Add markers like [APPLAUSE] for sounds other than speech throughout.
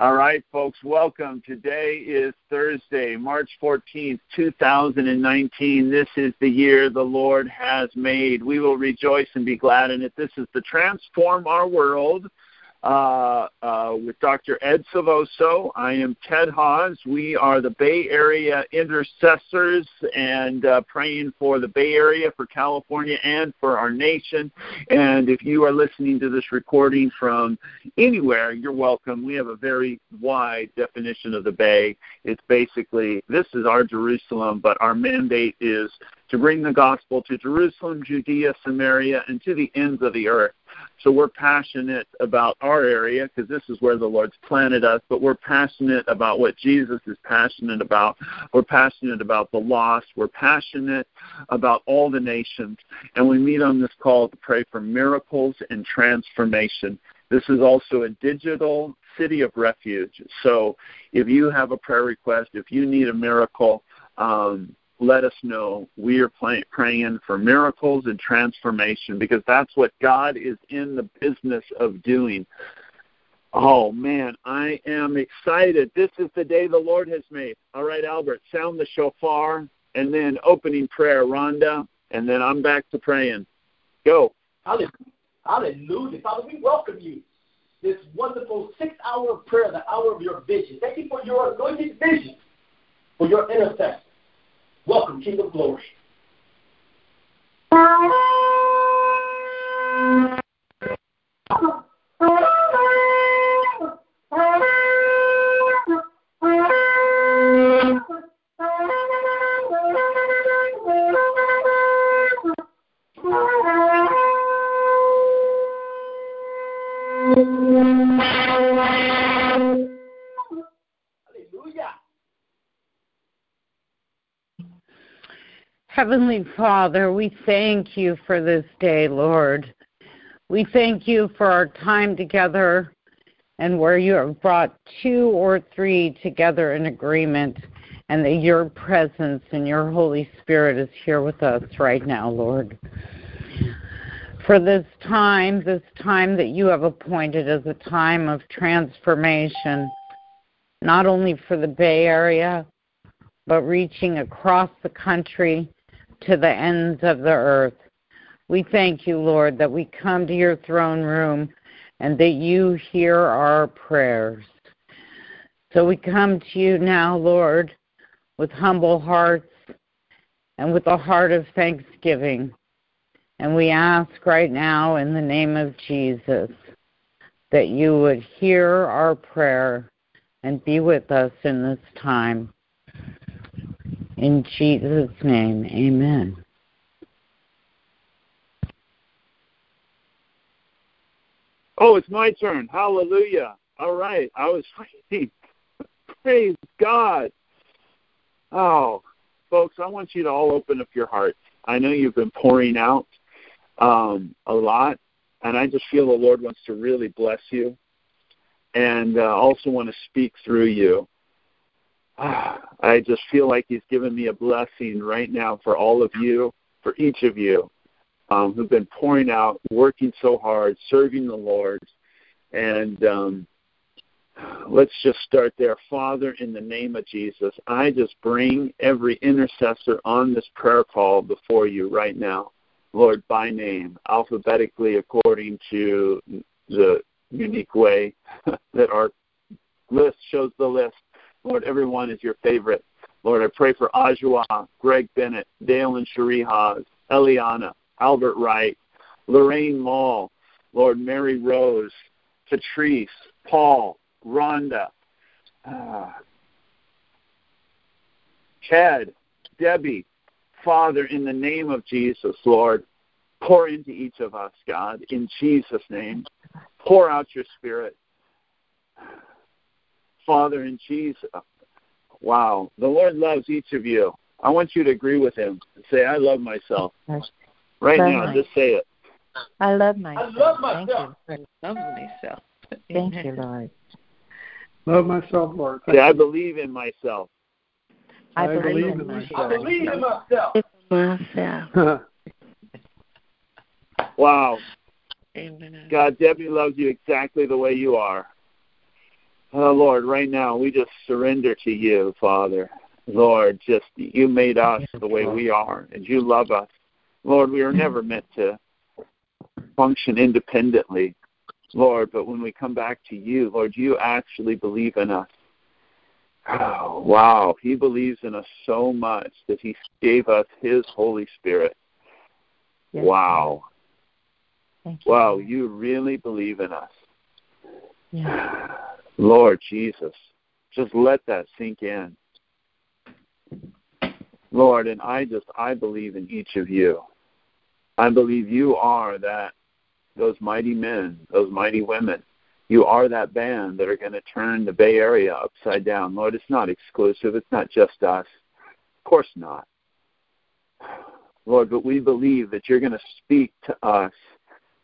All right, folks, welcome. Today is Thursday, March 14th, 2019. This is the year the Lord has made. We will rejoice and be glad in it. This is the Transform Our World uh, uh, with Dr. Ed Silvoso. I am Ted Hawes. We are the Bay Area intercessors and uh, praying for the Bay Area, for California, and for our nation. And if you are listening to this recording from anywhere, you're welcome. We have a very wide definition of the Bay. It's basically this is our Jerusalem, but our mandate is to bring the gospel to Jerusalem, Judea, Samaria, and to the ends of the earth. So we're passionate about our area because this is where the Lord's planted us, but we're passionate about what Jesus is passionate about. We're passionate about the lost. We're passionate about all the nations. And we meet on this call to pray for miracles and transformation. This is also a digital city of refuge. So if you have a prayer request, if you need a miracle, um, let us know. We are play, praying for miracles and transformation because that's what God is in the business of doing. Oh man, I am excited. This is the day the Lord has made. All right, Albert, sound the shofar and then opening prayer, Rhonda, and then I'm back to praying. Go. Hallelujah. Father, we welcome you. This wonderful six hour prayer, the hour of your vision. Thank you for your anointed vision, for your intercession. Welcome, King of Glory. Heavenly Father, we thank you for this day, Lord. We thank you for our time together and where you have brought two or three together in agreement, and that your presence and your Holy Spirit is here with us right now, Lord. For this time, this time that you have appointed as a time of transformation, not only for the Bay Area, but reaching across the country to the ends of the earth. We thank you, Lord, that we come to your throne room and that you hear our prayers. So we come to you now, Lord, with humble hearts and with a heart of thanksgiving. And we ask right now in the name of Jesus that you would hear our prayer and be with us in this time. In Jesus' name, amen. Oh, it's my turn. Hallelujah. All right. I was [LAUGHS] waiting. Praise God. Oh, folks, I want you to all open up your hearts. I know you've been pouring out um, a lot, and I just feel the Lord wants to really bless you and uh, also want to speak through you. I just feel like He's given me a blessing right now for all of you, for each of you um, who've been pouring out, working so hard, serving the Lord. And um, let's just start there. Father, in the name of Jesus, I just bring every intercessor on this prayer call before you right now, Lord, by name, alphabetically according to the unique way [LAUGHS] that our list shows the list. Lord, everyone is your favorite. Lord, I pray for Ajua, Greg Bennett, Dale and Cherie Haas, Eliana, Albert Wright, Lorraine Mall, Lord Mary Rose, Patrice, Paul, Rhonda, uh, Ted, Debbie, Father, in the name of Jesus, Lord, pour into each of us, God, in Jesus' name. Pour out your spirit. Father, in Jesus. Wow. The Lord loves each of you. I want you to agree with him and say, I love myself. Right love now, myself. just say it. I love myself. I love myself. Thank you. love myself. Thank you, Lord. Love myself, Lord. Say, I believe in myself. I, I believe, in myself. I believe in myself. myself. wow. Amen. God, Debbie loves you exactly the way you are. Oh, Lord, right now we just surrender to you, Father. Lord, just you made us the way we are, and you love us. Lord, we are never meant to function independently, Lord, but when we come back to you, Lord, you actually believe in us. Oh, wow, He believes in us so much that He gave us His Holy Spirit. Yes. Wow. You. Wow, you really believe in us. Yeah. Lord Jesus, just let that sink in. Lord, and I just I believe in each of you. I believe you are that those mighty men, those mighty women. You are that band that are going to turn the Bay Area upside down. Lord, it's not exclusive. It's not just us. Of course not. Lord, but we believe that you're going to speak to us.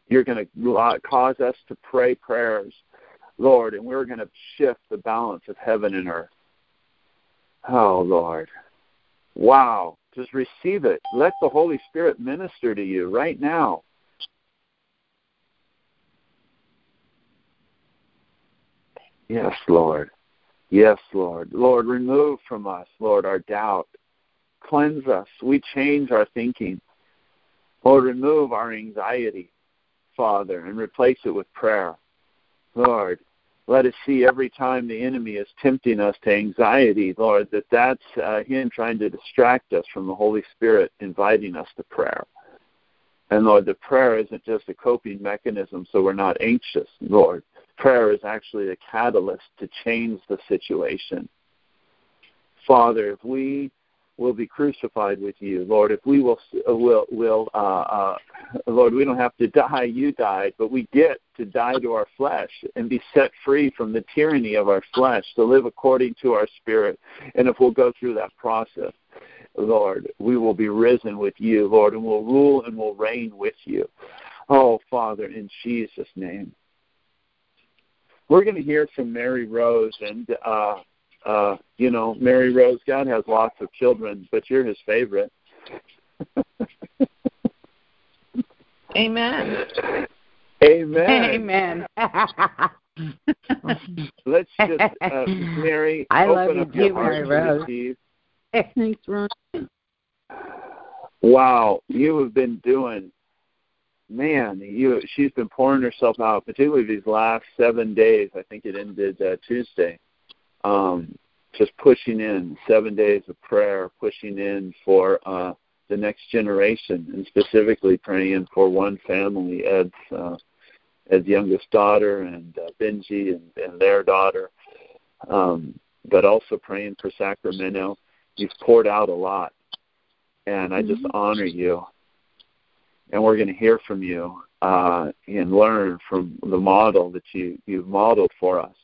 You're going to cause us to pray prayers, Lord, and we're going to shift the balance of heaven and earth. Oh, Lord. Wow. Just receive it. Let the Holy Spirit minister to you right now. Yes, Lord. Yes, Lord. Lord, remove from us, Lord, our doubt. Cleanse us. We change our thinking. Lord, remove our anxiety, Father, and replace it with prayer. Lord, let us see every time the enemy is tempting us to anxiety, Lord, that that's uh, Him trying to distract us from the Holy Spirit inviting us to prayer. And Lord, the prayer isn't just a coping mechanism so we're not anxious, Lord. Prayer is actually the catalyst to change the situation. Father, if we will be crucified with you, Lord. If we will, will, will, uh, uh, Lord, we don't have to die. You died, but we get to die to our flesh and be set free from the tyranny of our flesh to live according to our spirit. And if we'll go through that process, Lord, we will be risen with you, Lord, and we'll rule and we'll reign with you. Oh, Father, in Jesus' name. We're going to hear from Mary Rose, and uh, uh, you know, Mary Rose, God has lots of children, but you're his favorite. Amen. Amen. Amen. [LAUGHS] Let's just, uh, [LAUGHS] Mary, I open love up you your too, Mary Rose. Thanks, Ron. Wow, you have been doing man, you she's been pouring herself out, particularly these last seven days. I think it ended uh, Tuesday um, just pushing in seven days of prayer, pushing in for uh, the next generation, and specifically praying for one family, Ed's uh, Ed's youngest daughter and uh, Benji and, and their daughter, um, but also praying for Sacramento. You've poured out a lot, and I just mm-hmm. honor you. And we're going to hear from you uh, and learn from the model that you you've modeled for us.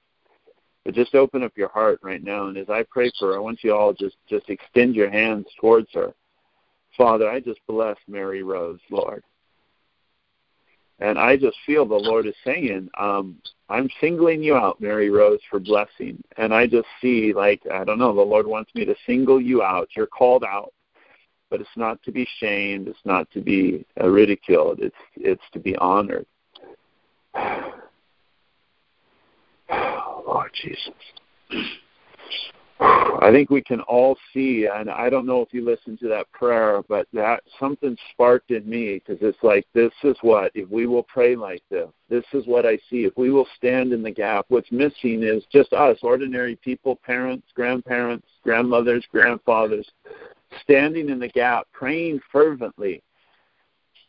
But just open up your heart right now, and as I pray for her, I want you all just just extend your hands towards her. Father, I just bless Mary Rose, Lord. And I just feel the Lord is saying, um, I'm singling you out, Mary Rose, for blessing. And I just see, like, I don't know, the Lord wants me to single you out. You're called out, but it's not to be shamed. It's not to be ridiculed. It's it's to be honored. [SIGHS] [SIGHS] Lord Jesus. [SIGHS] I think we can all see, and I don't know if you listened to that prayer, but that something sparked in me because it's like, this is what, if we will pray like this, this is what I see. If we will stand in the gap, what's missing is just us, ordinary people, parents, grandparents, grandmothers, grandfathers, standing in the gap, praying fervently.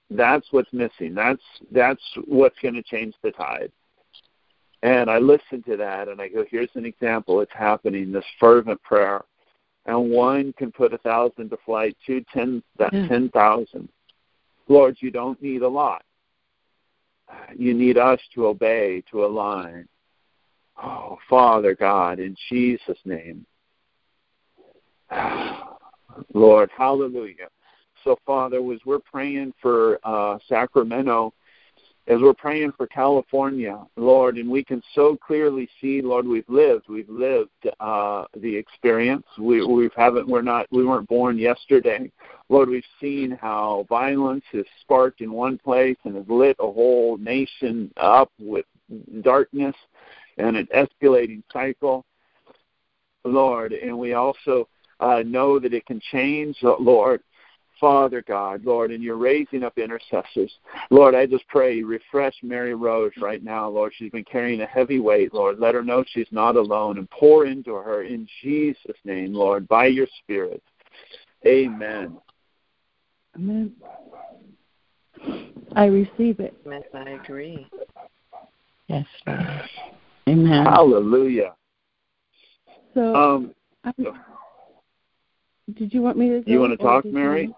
That's what's missing. That's that's what's going to change the tide. And I listen to that and I go, here's an example. It's happening, this fervent prayer. And one can put a thousand to flight, two, ten, that yeah. ten thousand. Lord, you don't need a lot. You need us to obey, to align. Oh, Father God, in Jesus' name. [SIGHS] Lord, hallelujah. So, Father, as we're praying for uh, Sacramento, as we're praying for California, Lord, and we can so clearly see, Lord, we've lived, we've lived uh, the experience. We we haven't, we're not, we weren't born yesterday. Lord, we've seen how violence has sparked in one place and has lit a whole nation up with darkness. and an escalating cycle, Lord. And we also uh, know that it can change, Lord. Father God, Lord, and you're raising up intercessors. Lord, I just pray, refresh Mary Rose right now, Lord. She's been carrying a heavy weight, Lord. Let her know she's not alone and pour into her in Jesus' name, Lord, by your Spirit. Amen. Amen. I receive it. Yes, I agree. Yes, Lord. Amen. Hallelujah. So, Um, I, did you want me to? you want to talk, did Mary?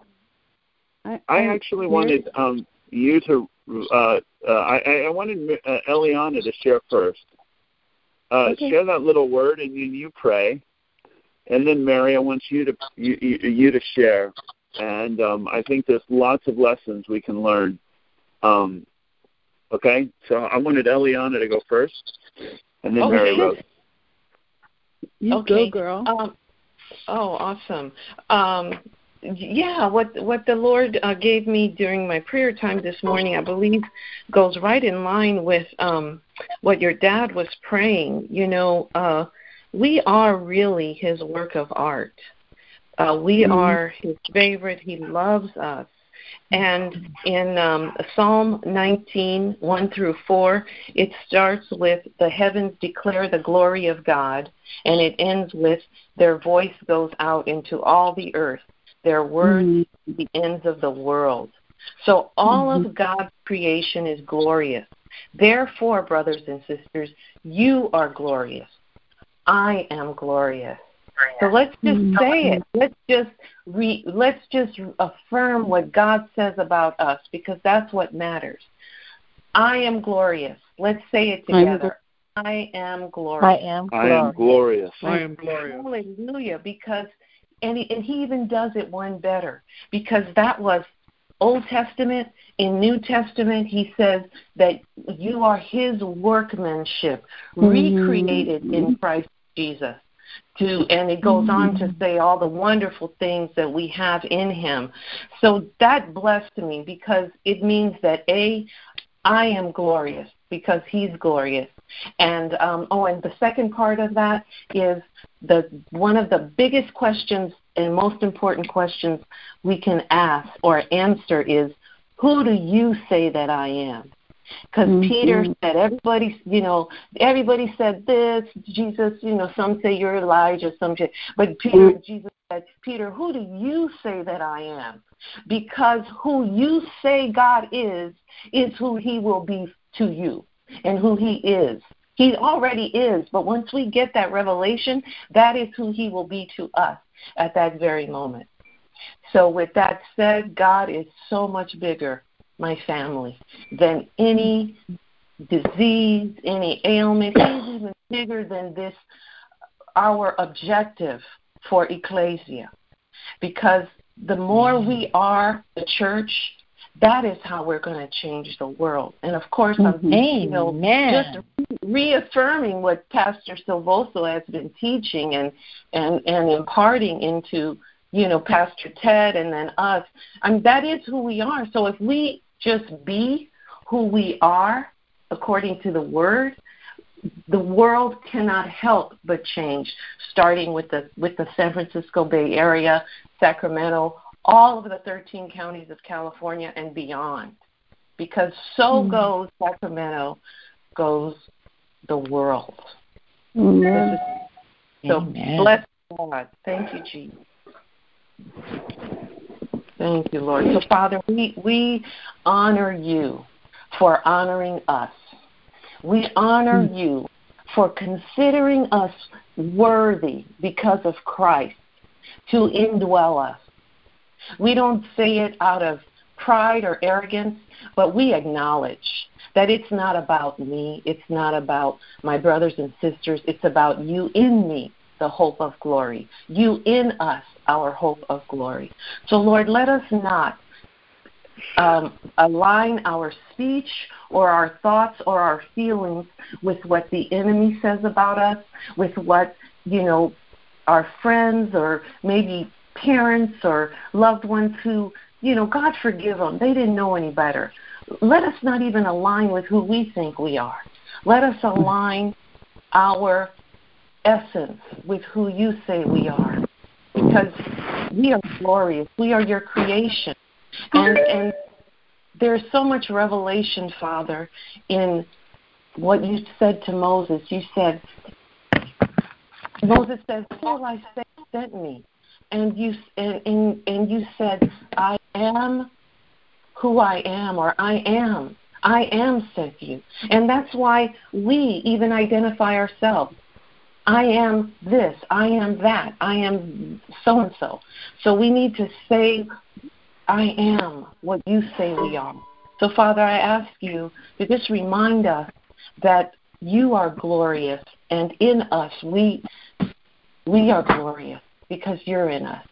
You- I, I actually wanted um, you to. Uh, uh, I, I wanted uh, Eliana to share first. Uh, Okay. Share that little word, and you, you pray, and then Mary, I want you to you, you, you to share. And um, I think there's lots of lessons we can learn. Um, okay, so I wanted Eliana to go first, and then Mary Okay. Rose. You okay. go, girl. Um, oh, awesome. Um, yeah, what what the Lord uh, gave me during my prayer time this morning, I believe, goes right in line with um, what your dad was praying. You know, uh, we are really His work of art. Uh, we Mhm. are His favorite. He loves us. And in um, Psalm 19, 1 through 4, it starts with the heavens declare the glory of God, and it ends with their voice goes out into all the earth, their words Mhm. the ends of the world. So all of God's creation is glorious. Therefore, brothers and sisters, you are glorious. I am glorious. So let's just Mhm. say it. Let's just re, let's just affirm what God says about us because that's what matters. I am glorious. Let's say it together. I am glorious. I am I am glorious. I am glorious. Hallelujah. Because and he, and he even does it one better because that was Old Testament. In New Testament, he says that you are his workmanship, Mhm. recreated in Christ Jesus. To and it goes on to say all the wonderful things that we have in him. So that blessed me because it means that a I am glorious because he's glorious. And um, oh, and the second part of that is the one of the biggest questions and most important questions we can ask or answer is, who do you say that I am? Because Mhm. Peter said everybody, you know, everybody said this. Jesus, you know, some say you're Elijah, some say, but Peter, Jesus said, Peter, who do you say that I am? Because who you say God is is who He will be to you, and who He is. He already is, but once we get that revelation, that is who He will be to us at that very moment. So, with that said, God is so much bigger, my family, than any disease, any ailment. He's even bigger than this, our objective for ecclesia. Because the more we are the church, that is how we're going to change the world. And of course, I'm mm-hmm. you know, just reaffirming what Pastor Silvoso has been teaching and, and, and imparting into, you know, Pastor Ted and then us. I mean, that is who we are. So if we just be who we are according to the Word, the world cannot help but change, starting with the with the San Francisco Bay Area, Sacramento, all of the 13 counties of California and beyond. Because so mm-hmm. goes Sacramento, goes the world. Amen. So Amen. bless God. Thank you, Jesus. Thank you, Lord. So Father, we, we honor you for honoring us. We honor mm. you for considering us worthy because of Christ to indwell us. We don't say it out of pride or arrogance, but we acknowledge that it's not about me, it's not about my brothers and sisters, it's about you in me, the hope of glory. You in us, our hope of glory. So, Lord, let us not um, align our speech or our thoughts or our feelings with what the enemy says about us, with what, you know, our friends or maybe parents or loved ones who, you know, God forgive them, they didn't know any better. Let us not even align with who we think we are. Let us align our essence with who you say we are. Because we are glorious. We are your creation. And and there's so much revelation, Father, in what you said to Moses. You said Moses says, Who I say sent me? And you and, and and you said, I am who I am or I am. I am sent you. And that's why we even identify ourselves. I am this, I am that, I am so and so. So we need to say, I am what you say we are. So, Father, I ask you to just remind us that you are glorious, and in us we we are glorious because you're in us.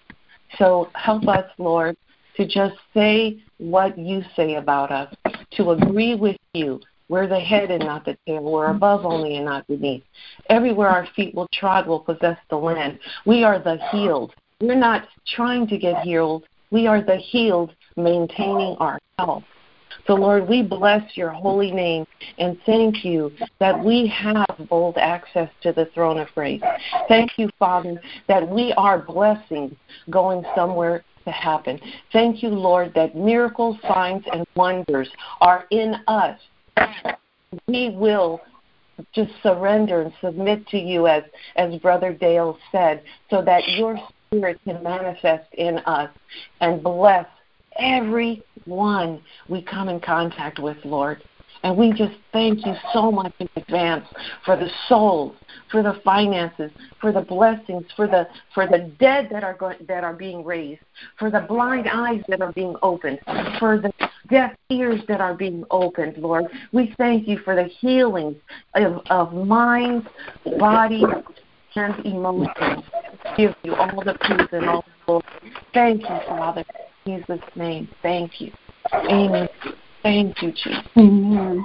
So help us, Lord, to just say what you say about us, to agree with you. We're the head and not the tail. We're above only and not beneath. Everywhere our feet will trod will possess the land. We are the healed. We're not trying to get healed. We are the healed, maintaining our health. So, Lord, we bless your holy name and thank you that we have bold access to the throne of grace. Thank you, Father, that we are blessings going somewhere to happen. Thank you, Lord, that miracles, signs, and wonders are in us. We will just surrender and submit to you as as brother Dale said so that your spirit can manifest in us and bless everyone we come in contact with, Lord. And we just thank you so much in advance for the souls, for the finances, for the blessings, for the for the dead that are going, that are being raised, for the blind eyes that are being opened, for the deaf ears that are being opened, Lord. We thank you for the healings of, of minds, bodies, and emotions. Give you all the peace and all the glory. Thank you, Father. In Jesus' name. Thank you. Amen. Thank you, Jesus. Amen.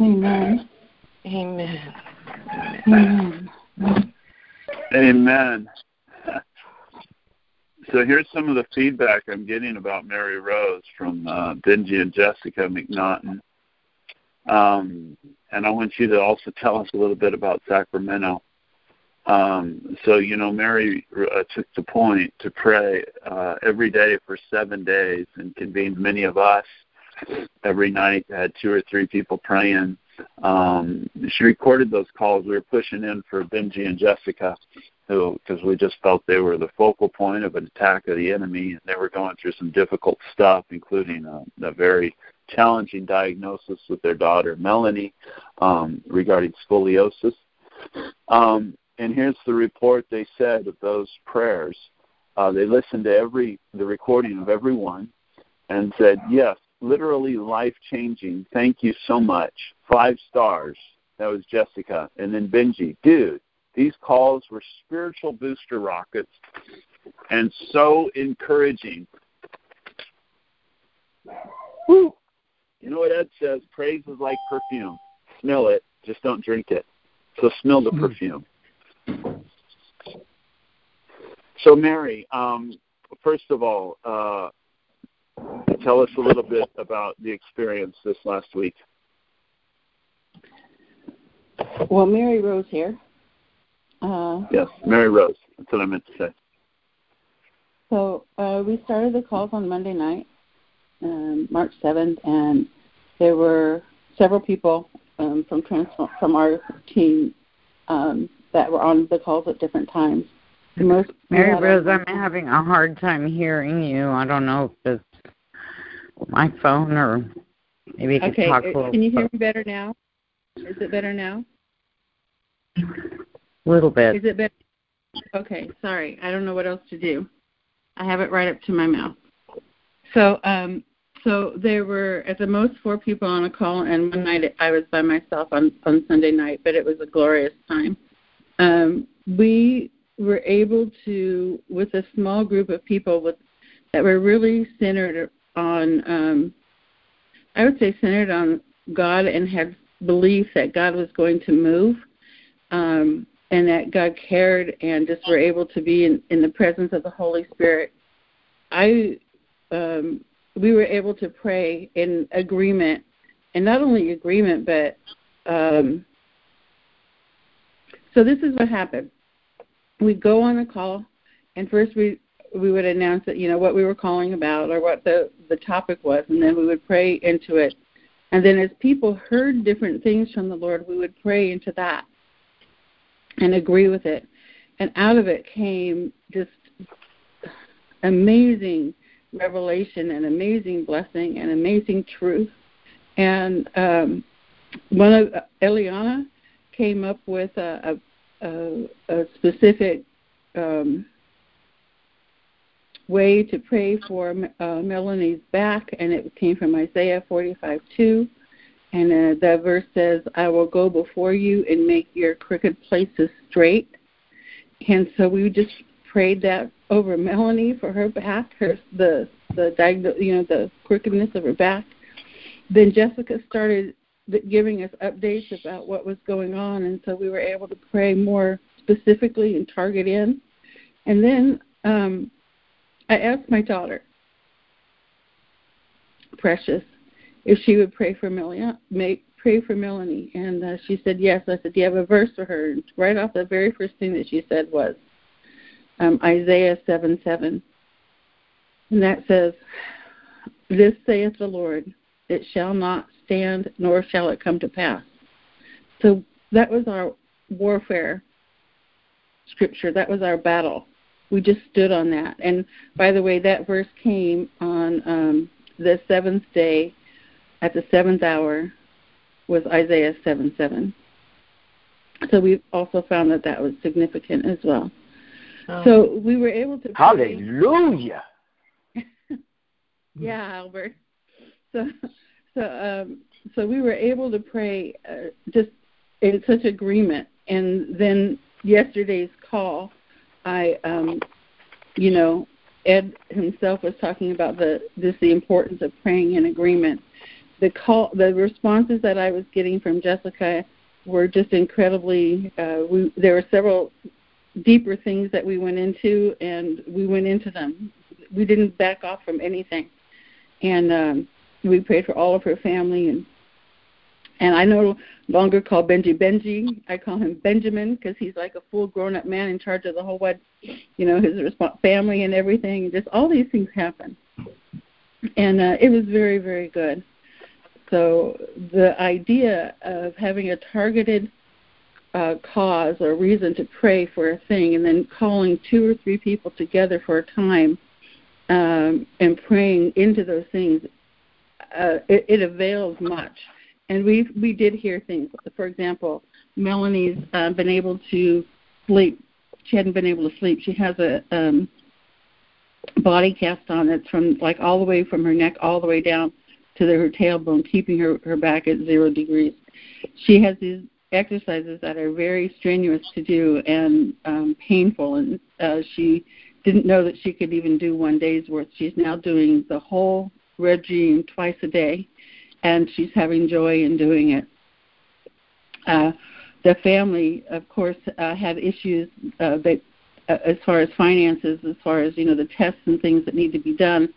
Amen. Amen. Amen. Amen. So here's some of the feedback I'm getting about Mary Rose from uh, Benji and Jessica McNaughton. Um, and I want you to also tell us a little bit about Sacramento. Um, so, you know, Mary uh, took the point to pray uh, every day for seven days and convened many of us every night. Had two or three people praying. Um, she recorded those calls. We were pushing in for Benji and Jessica, who because we just felt they were the focal point of an attack of the enemy, and they were going through some difficult stuff, including a, a very challenging diagnosis with their daughter Melanie um, regarding scoliosis. Um, and here's the report they said of those prayers. Uh, they listened to every the recording of every one and said, "Yes, literally life changing. Thank you so much. Five stars." That was Jessica, and then Benji, dude. These calls were spiritual booster rockets and so encouraging. Woo! You know what Ed says? Praise is like perfume. Smell it, just don't drink it. So smell the perfume. So, Mary, um, first of all, uh, tell us a little bit about the experience this last week. Well, Mary Rose here. Uh, Yes, Mary Rose. That's what I meant to say. so uh, we started the calls on Monday night, um, March 7th, and there were several people um, from Transform, from our team um, that were on the calls at different times. Most Mary Rose, I'm having a hard time hearing you. I don't know if it's my phone or maybe you could Okay, talk a uh, little, can you hear me better now? Is it better now? A little bit. Is it better? Okay, sorry. I don't know what else to do. I have it right up to my mouth. So, um, so there were at the most four people on a call, and one night I was by myself on on Sunday night, but it was a glorious time. Um, we were able to, with a small group of people, with that were really centered on, um, I would say, centered on God and had belief that God was going to move. Um, and that God cared and just were able to be in, in the presence of the Holy Spirit. I um, we were able to pray in agreement, and not only agreement, but um, so this is what happened. We'd go on a call, and first we we would announce that you know what we were calling about or what the the topic was, and then we would pray into it. And then as people heard different things from the Lord, we would pray into that and agree with it. And out of it came just amazing revelation and amazing blessing and amazing truth. And um, one of Eliana came up with a, a, a specific um, way to pray for uh, Melanie's back, and it came from Isaiah 45 2. And uh, that verse says, I will go before you and make your crooked places straight. And so we just prayed that over Melanie for her back, her the the diagno- you know the crookedness of her back. Then Jessica started giving us updates about what was going on, and so we were able to pray more specifically and target in. And then um, I asked my daughter, Precious, if she would pray for Melanie, pray for Melanie, and uh, she said yes. I said, "Do you have a verse for her?" And right off, the very first thing that she said was um, Isaiah seven seven, and that says, "This saith the Lord: It shall not stand, nor shall it come to pass." So that was our warfare scripture. That was our battle. We just stood on that. And by the way, that verse came on um, the seventh day at the seventh hour was Isaiah 7 7. So we also found that that was significant as well. Oh. So we were able to. Hallelujah. [LAUGHS] yeah, Albert. So, so, um, so we were able to pray uh, just in such agreement, and then yesterday's call, I, um, you know, Ed himself was talking about the this the importance of praying in agreement. The call, the responses that I was getting from Jessica were just incredibly. Uh, we, there were several deeper things that we went into, and we went into them. We didn't back off from anything, and um, we prayed for all of her family and and I no longer call Benji Benji. I call him Benjamin because he's like a full grown up man in charge of the whole what, you know, his family and everything. And Just all these things happen, and uh, it was very very good. So the idea of having a targeted uh, cause or reason to pray for a thing, and then calling two or three people together for a time um, and praying into those things, uh, it, it avails much and we we did hear things. For example, Melanie's uh, been able to sleep. She hadn't been able to sleep. She has a um, body cast on that's from like all the way from her neck all the way down to the, her tailbone, keeping her her back at zero degrees. She has these exercises that are very strenuous to do and um, painful, and uh, she didn't know that she could even do one day's worth. She's now doing the whole regime twice a day and she's having joy in doing it. Uh, the family, of course, uh, had issues uh, that, uh, as far as finances, as far as you know the tests and things that need to be done,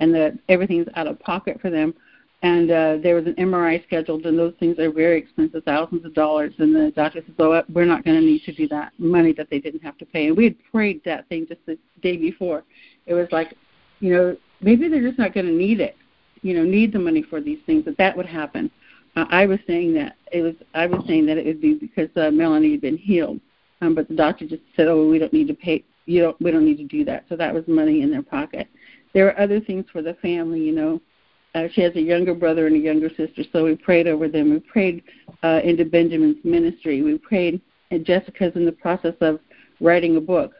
and that everything's out of pocket for them. And uh, there was an MRI scheduled, and those things are very expensive, thousands of dollars. And the doctor says, "Oh, we're not going to need to do that money that they didn't have to pay." And we had prayed that thing just the day before. It was like, you know, maybe they're just not going to need it you know need the money for these things that that would happen. Uh, I was saying that it was I was saying that it would be because uh, Melanie had been healed, um, but the doctor just said, "Oh, we don't need to pay. You don't. We don't need to do that." So that was money in their pocket. There were other things for the family, you know. Uh, she has a younger brother and a younger sister, so we prayed over them. We prayed uh, into Benjamin's ministry. We prayed, and Jessica's in the process of writing a book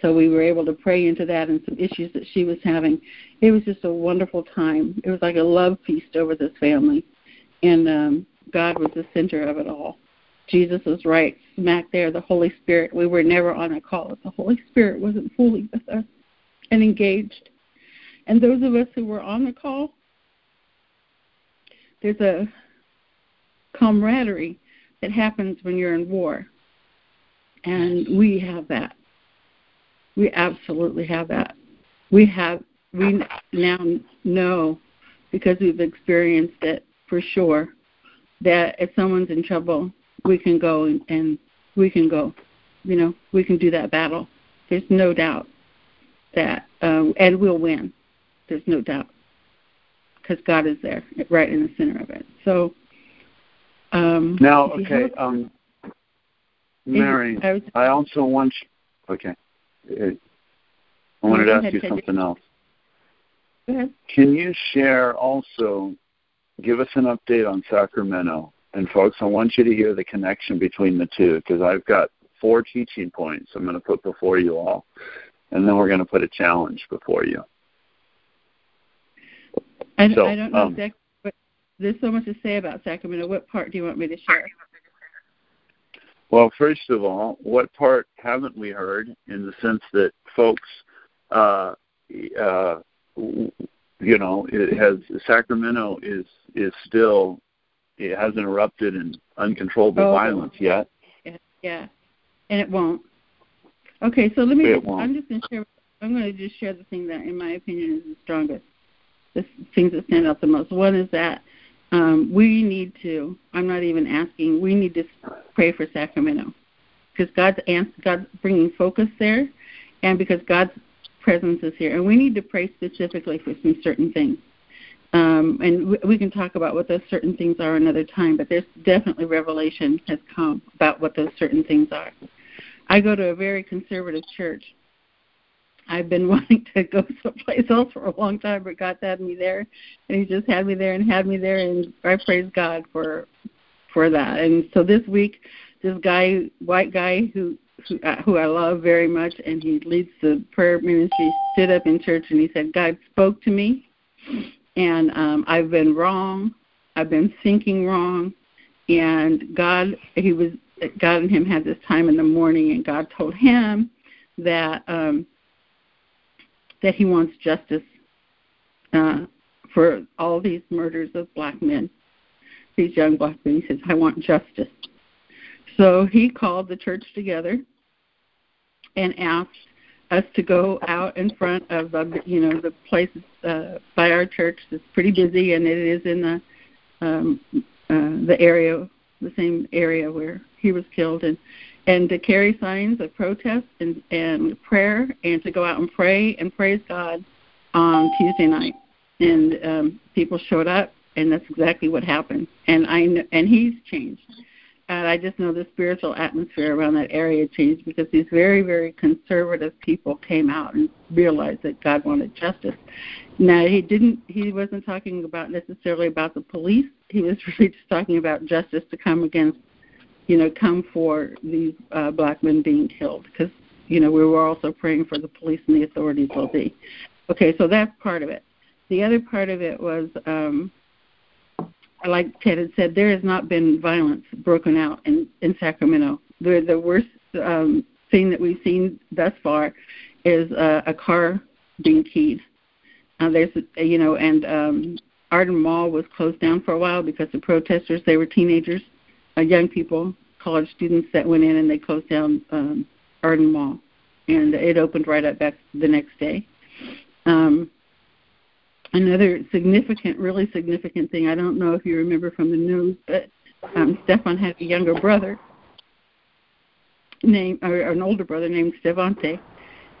so we were able to pray into that and some issues that she was having. It was just a wonderful time. It was like a love feast over this family, and um, God was the center of it all. Jesus was right smack there. The Holy Spirit. We were never on a call if the Holy Spirit wasn't fully with us and engaged. And those of us who were on the call, there's a camaraderie that happens when you're in war, and we have that we absolutely have that. We have we now know because we've experienced it for sure that if someone's in trouble, we can go and, and we can go. You know, we can do that battle. There's no doubt that, um, and we'll win. There's no doubt because God is there, right in the center of it. So um, now, okay, um, Mary, I, was, I, also want you. Okay, I wanted to ask you something else. Can you share also? Give us an update on Sacramento, and folks, I want you to hear the connection between the two because I've got four teaching points I'm going to put before you all, and then we're going to put a challenge before you. I, so, I don't know um, exactly what there's so much to say about Sacramento. What part do you want me to share? Well, first of all, what part haven't we heard in the sense that folks, uh, uh, you know, it has Sacramento is is still it hasn't erupted in uncontrollable oh, violence yet. Yeah, yeah, and it won't. Okay, so let me. Just, I'm just going to share. I'm going to just share the thing that, in my opinion, is the strongest the things that stand out the most. One is that um, we need to. I'm not even asking. We need to pray for Sacramento because God's God's bringing focus there, and because God's presence is here, and we need to pray specifically for some certain things. Um, and we can talk about what those certain things are another time, but there's definitely revelation has come about what those certain things are. I go to a very conservative church, I've been [LAUGHS] wanting to go someplace else for a long time, but God's had me there, and He just had me there and had me there, and I praise God for for that. And so this week, this guy, white guy who who, uh, who I love very much, and he leads the prayer ministry, stood up in church and he said, "God spoke to me, and um, I've been wrong. I've been thinking wrong, and God, he was God and him had this time in the morning, and God told him that." um that he wants justice uh, for all these murders of black men, these young black men. He says, I want justice. So he called the church together and asked us to go out in front of the, you know, the place uh, by our church that's pretty busy, and it is in the um, uh, the area, the same area where he was killed, and and to carry signs of protest and, and prayer and to go out and pray and praise God on Tuesday night. And um, people showed up, and that's exactly what happened. And I kn- and he's changed. And I just know the spiritual atmosphere around that area changed because these very, very conservative people came out and realized that God wanted justice. Now he didn't. He wasn't talking about necessarily about the police. He was [LAUGHS] really just talking about justice to come against you know, come for these uh, black men being killed because, you know, we were also praying for the police and the authorities will be. Okay, so that's part of it. The other part of it was, um, like Ted had said, there has not been violence broken out in, in Sacramento. The, the worst um, thing that we've seen thus far is uh, a car being keyed. Uh, there's, you know, and um, Arden Mall was closed down for a while because the protesters, they were teenagers uh, young people, college students that went in and they closed down um, Arden Mall, and it opened right up back the next day. Um, another significant, really significant thing. I don't know if you remember from the news, but um, Stephon had a younger brother named, or an older brother named Stevante,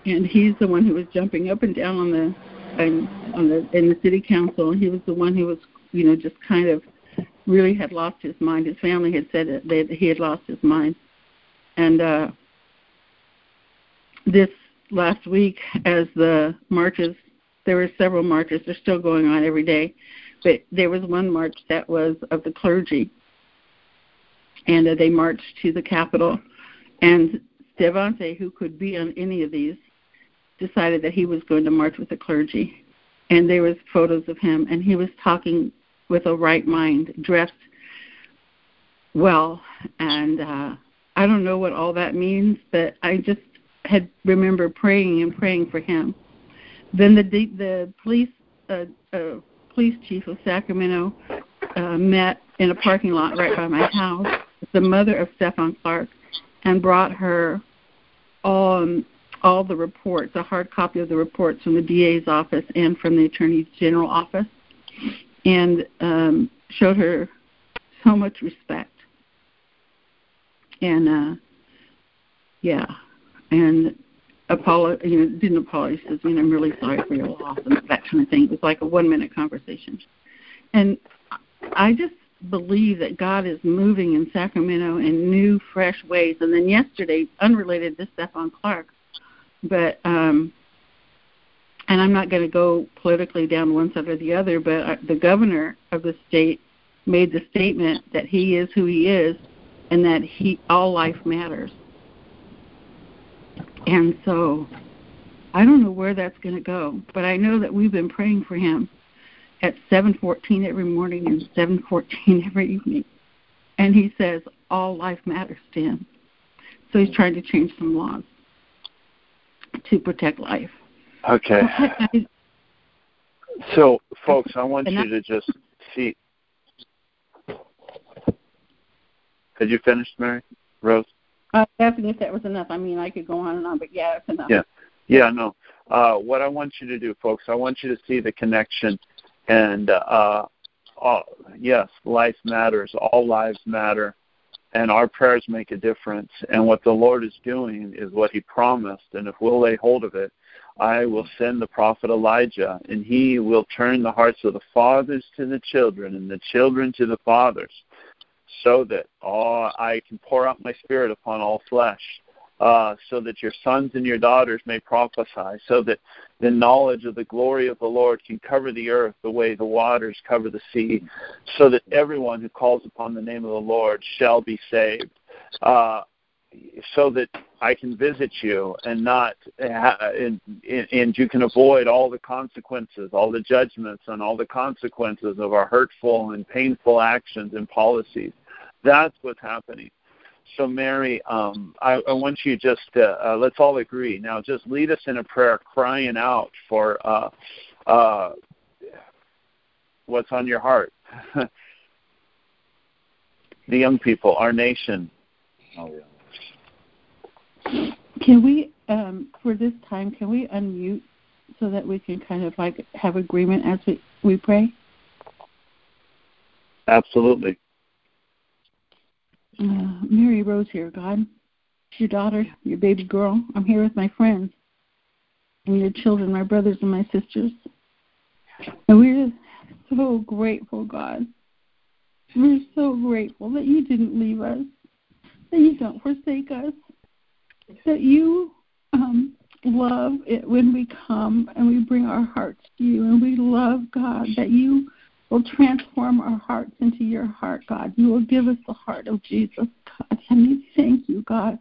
and he's the one who was jumping up and down on the on, on the in the city council. And he was the one who was, you know, just kind of really had lost his mind. His family had said that, he had lost his mind. And uh, this last week, as the marches, there were several marches. They're still going on every day, but there was one march that was of the clergy, and uh, they marched to the Capitol. And Stevante, who could be on any of these, decided that he was going to march with the clergy. And there was photos of him, and he was talking with a right mind, dressed well, and uh, I don't know what all that means, but I just had remember praying and praying for him. Then the the police uh, uh, police chief of Sacramento uh, met in a parking lot right by my house the mother of Stephon Clark and brought her all all the reports, a hard copy of the reports from the DA's office and from the Attorney General office and um, showed her so much respect. And uh, yeah, and Apollo, you know, didn't apologize. Says, you I'm really sorry for your loss and that kind of thing. It was like a one minute conversation, and I just believe that God is moving in Sacramento in new, fresh ways. And then yesterday, unrelated to Stephon Clark, but um, and I'm not going to go politically down one side or the other, but the governor of the state made the statement that he is who he is, and that he all life matters. And so, I don't know where that's going to go, but I know that we've been praying for him at 7:14 every morning and 7:14 [LAUGHS] every evening, and he says all life matters to him. So he's trying to change some laws to protect life. Okay. [LAUGHS] So, folks, I want you to just see. Had you finished, Mary Rose? Uh, asking if that was enough. I mean, I could go on and on, but yeah, it's enough. Yeah, yeah, no. Uh, what I want you to do, folks, I want you to see the connection, and uh, all, yes, life matters. All lives matter, and our prayers make a difference. And what the Lord is doing is what He promised, and if we'll lay hold of it, I will send the prophet Elijah, and he will turn the hearts of the fathers to the children, and the children to the fathers, so that I can pour out my spirit upon all flesh, uh, so that your sons and your daughters may prophesy, so that the knowledge of the glory of the Lord can cover the earth the way the waters cover the sea, so that everyone who calls upon the name of the Lord shall be saved. Uh, so that I can visit you and not and, and you can avoid all the consequences, all the judgments, and all the consequences of our hurtful and painful actions and policies. That's what's happening. So, Mary, um, I, I want you just to, uh, let's all agree now. Just lead us in a prayer, crying out for uh, uh, what's on your heart. [LAUGHS] the young people, our nation. Oh yeah can we, um, for this time, can we unmute so that we can kind of like have agreement as we, we pray? Absolutely. Uh, Mary Rose here, God. Your daughter, your baby girl. I'm here with my friends and your children, my brothers and my sisters. And we're so grateful, God. We're so grateful that you didn't leave us, that you don't forsake us, that you um, love it when we come and we bring our hearts to you and we love God, that you will transform our hearts into your heart, God. You will give us the heart of Jesus, God. And we thank you, God,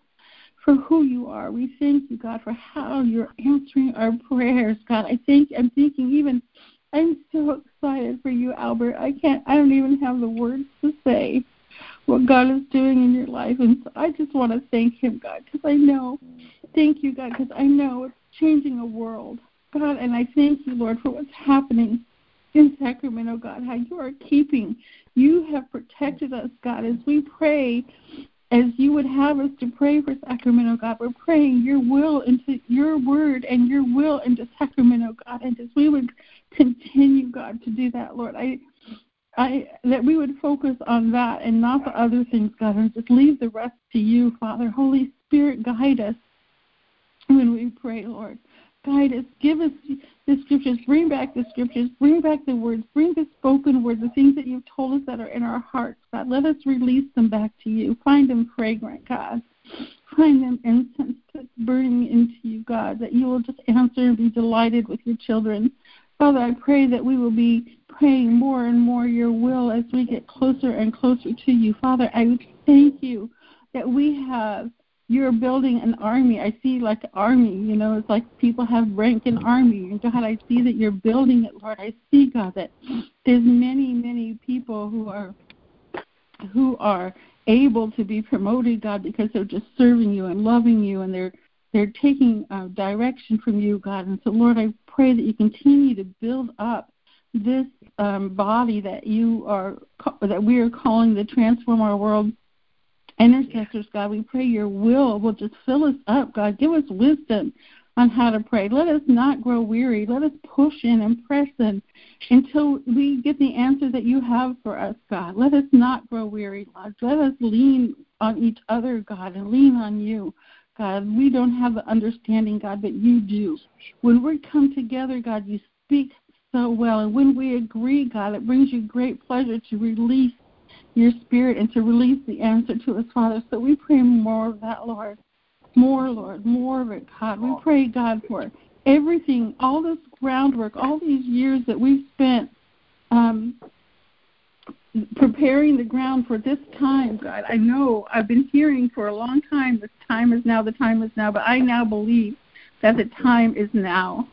for who you are. We thank you, God, for how you're answering our prayers, God. I think I'm thinking even I'm so excited for you, Albert. I can't I don't even have the words to say what God is doing in your life. And so I just want to thank Him, God, because I know, thank you, God, because I know it's changing a world. God, and I thank you, Lord, for what's happening in Sacramento, God, how you are keeping, you have protected us, God, as we pray as you would have us to pray for Sacramento, God. We're praying your will into your word and your will into Sacramento, God. And as we would continue, God, to do that, Lord, I I, that we would focus on that and not the other things, God, and just leave the rest to you, Father. Holy Spirit, guide us when we pray, Lord. Guide us. Give us the scriptures. Bring back the scriptures. Bring back the words. Bring the spoken words, the things that you've told us that are in our hearts, God. Let us release them back to you. Find them fragrant, God. Find them incense that's burning into you, God, that you will just answer and be delighted with your children. Father, I pray that we will be praying more and more your will as we get closer and closer to you. Father, I thank you that we have you're building an army. I see like army, you know, it's like people have rank in army. God, I see that you're building it, Lord. I see, God, that there's many, many people who are who are able to be promoted, God, because they're just serving you and loving you and they're they're taking uh, direction from you, God. And so, Lord, I pray that you continue to build up this um, body that you are that we are calling the transform our world. Intercessors god we pray your will will just fill us up god. Give us wisdom on how to pray. Let us not grow weary. Let us push in and press in until we get the answer that you have for us god. Let us not grow weary god let us lean on each other god and lean on you God. We don't have the understanding, God, but you do. When we come together, God, you speak so well. And when we agree, God, it brings you great pleasure to release your spirit and to release the answer to us, Father. So we pray more of that, Lord. More, Lord, more of it, God. We pray, God, for everything, all this groundwork, all these years that we've spent um, preparing the ground for this time, God. I know I've been hearing for a long time this time is now, the time is now, but I now believe that the time is now.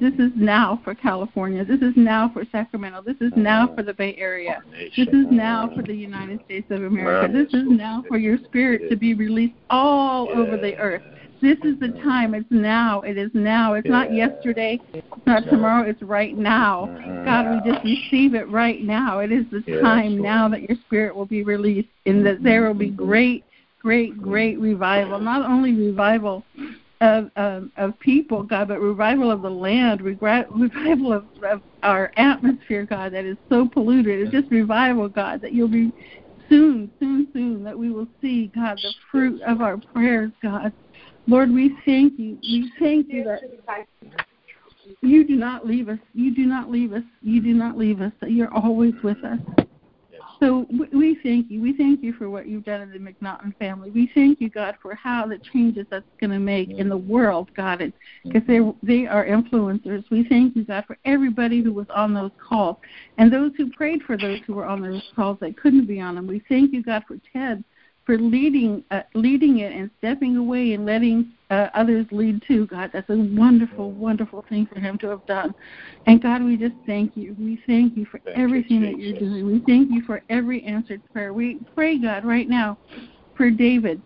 This is now for California. This is now for Sacramento. This is now uh, for the Bay Area. This is now uh, for the United States of America. This is now for your spirit to be released all over the earth. This is the time. It's now. It is now. It's not yesterday. It's not tomorrow. It's right now. Uh-huh. God, we just receive it right now. It is the time now that your spirit will be released and that there will be mm-hmm. great, great, great mm-hmm. revival. Not only revival of, of, of people, God, but revival of the land, revival of, of our atmosphere, God, that is so polluted. It's just revival, God, that you'll be soon, soon, soon, that we will see, God, the fruit of our prayers, God. Lord, we thank you. We thank you that you do not leave us. You do not leave us. You do not leave us. You're always with us. So we thank you. We thank you for what you've done in the McNaughton family. We thank you, God, for how the changes that's going to make in the world, God, because they they are influencers. We thank you, God, for everybody who was on those calls and those who prayed for those who were on those calls that couldn't be on them. We thank you, God, for Ted for leading uh, leading it and stepping away and letting uh, others lead too. God, that's a wonderful, wonderful thing for him to have done. And God, we just thank you. We thank you for thank everything you, that you're doing. We thank you for every answered prayer. We pray, God, right now for David,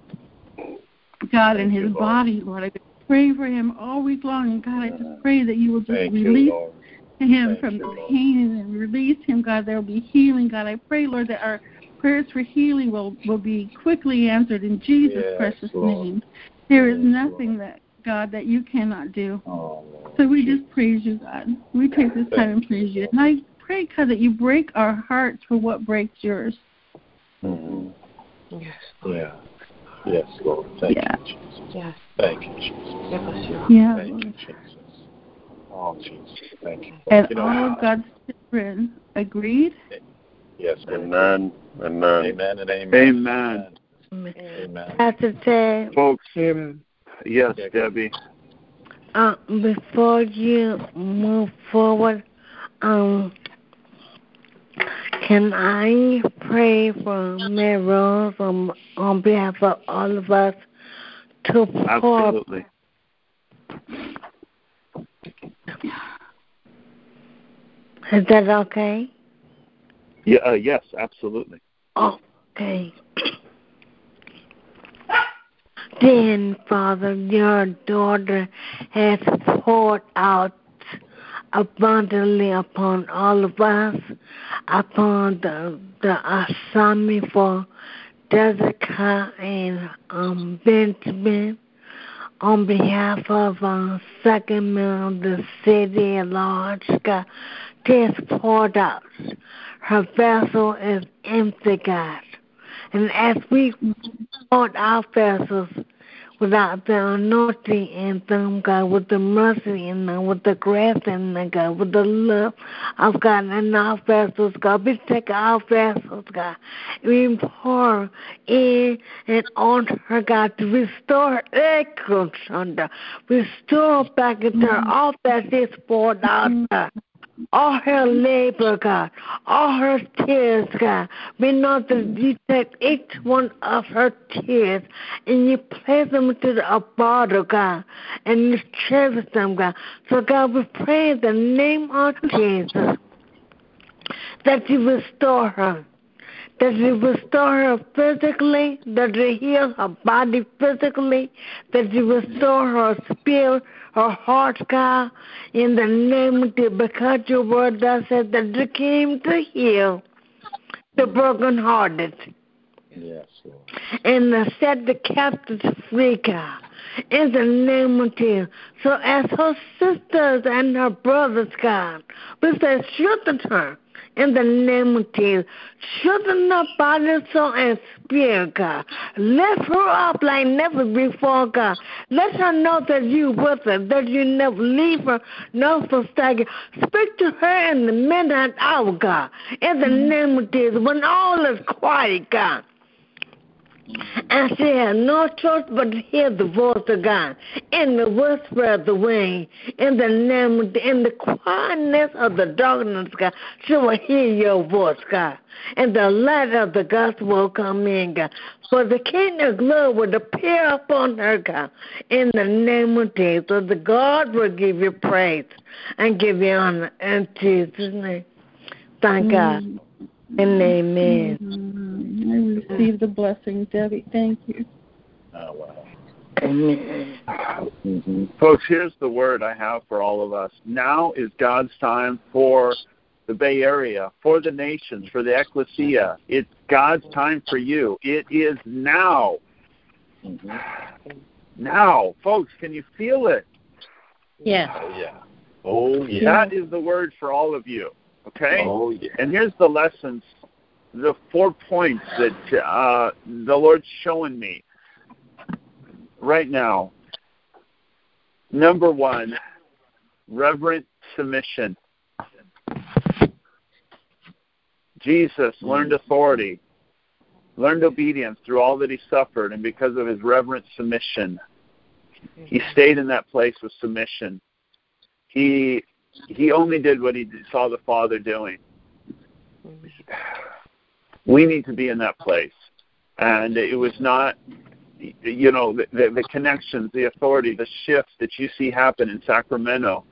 God, and his you, body, Lord. I pray for him all week long. And God, I just pray that you will just thank release. You, him thank from you, the Lord. pain and release him, God. There will be healing, God. I pray, Lord, that our prayers for healing will, will be quickly answered in Jesus' Yes, precious Lord. name. There is Yes, nothing Lord. that God that you cannot do. Oh, So we just praise you, God. We take this time and praise you. And I pray, God, that you break our hearts for what breaks yours. Mhm. Yes. Yeah. Yes, Lord. Thank Yeah. you, Jesus. Yes. Thank you, Jesus. Give us your Yeah, Thank you, Jesus. Oh, Jesus. Thank you. And You know, all of God's children agreed. Yes, Lord. Amen. Amen. Amen and amen. Amen. Amen. Pastor Ted, Folks, Amen. yes, Yeah. Debbie. uh, before you move forward, um, can I pray for Mary Rose on, on behalf of all of us to pour? Absolutely. Is that okay? Yeah, uh, yes, absolutely. Okay. Then, Father, your daughter has poured out abundantly upon all of us, upon the, the assignment for Jessica and um, Benjamin, on behalf of uh, Sacramento, the city at large, God, just poured out. Her vessel is empty, God. And as we poured our vessels without the anointing in them, God, with the mercy in them, with the grace in them, God, with the love of God in our vessels, God. We take our vessels, God. We pour in and on her, God, to restore echo, Shonda. Restore back into her all that is poured out, God all her labor, God, all her tears, God. We know that you take each one of her tears and you place them into a bottle, God, and you cherish them, God. So, God, we pray in the name of Jesus that you restore her. That you restore her physically, that you heal her body physically, that you restore her spirit, her heart, God, in the name of Jesus, because your word does said that you came to heal the brokenhearted Yes, Lord. and to set the captives free, God. In the name of Jesus. So as her sisters and her brothers, God, we say strengthen her in the name of Jesus. Strengthen her body, soul, and spirit, God. Lift her up like never before, God. Let her know that you with her, that you never leave her, no forsake. Speak to her in the midnight hour, God. In the mm. name of Jesus, when all is quiet, God. And she had no choice but to hear the voice of God in the whisper of the wind, in the name, in the quietness of the darkness, God. She will hear your voice, God, and the light of the gospel will come in, God. For the kingdom of glory will appear upon her, God, in the name of Jesus. The God will give you praise and give you honor in Jesus' name. Thank God. Mm. And amen. Mm, I receive the blessing, Debbie. Thank you. Oh, wow. Amen. Mm-hmm. Folks, here's the word I have for all of us. Now is God's time for the Bay Area, for the nations, for the ecclesia. It's God's time for you. It is now. Mm-hmm. Now. Folks, can you feel it? Yes. Oh, yeah. Oh, yeah. That is the word for all of you. Okay? Oh, yeah. And here's the lessons, the four points that uh, the Lord's showing me right now. Number one, reverent submission. Jesus learned authority, learned obedience through all that he suffered, and because of his reverent submission, he stayed in that place with submission. He he only did what he saw the Father doing. We need to be in that place, and it was not, you know, the, the, the connections, the authority, the shift that you see happen in Sacramento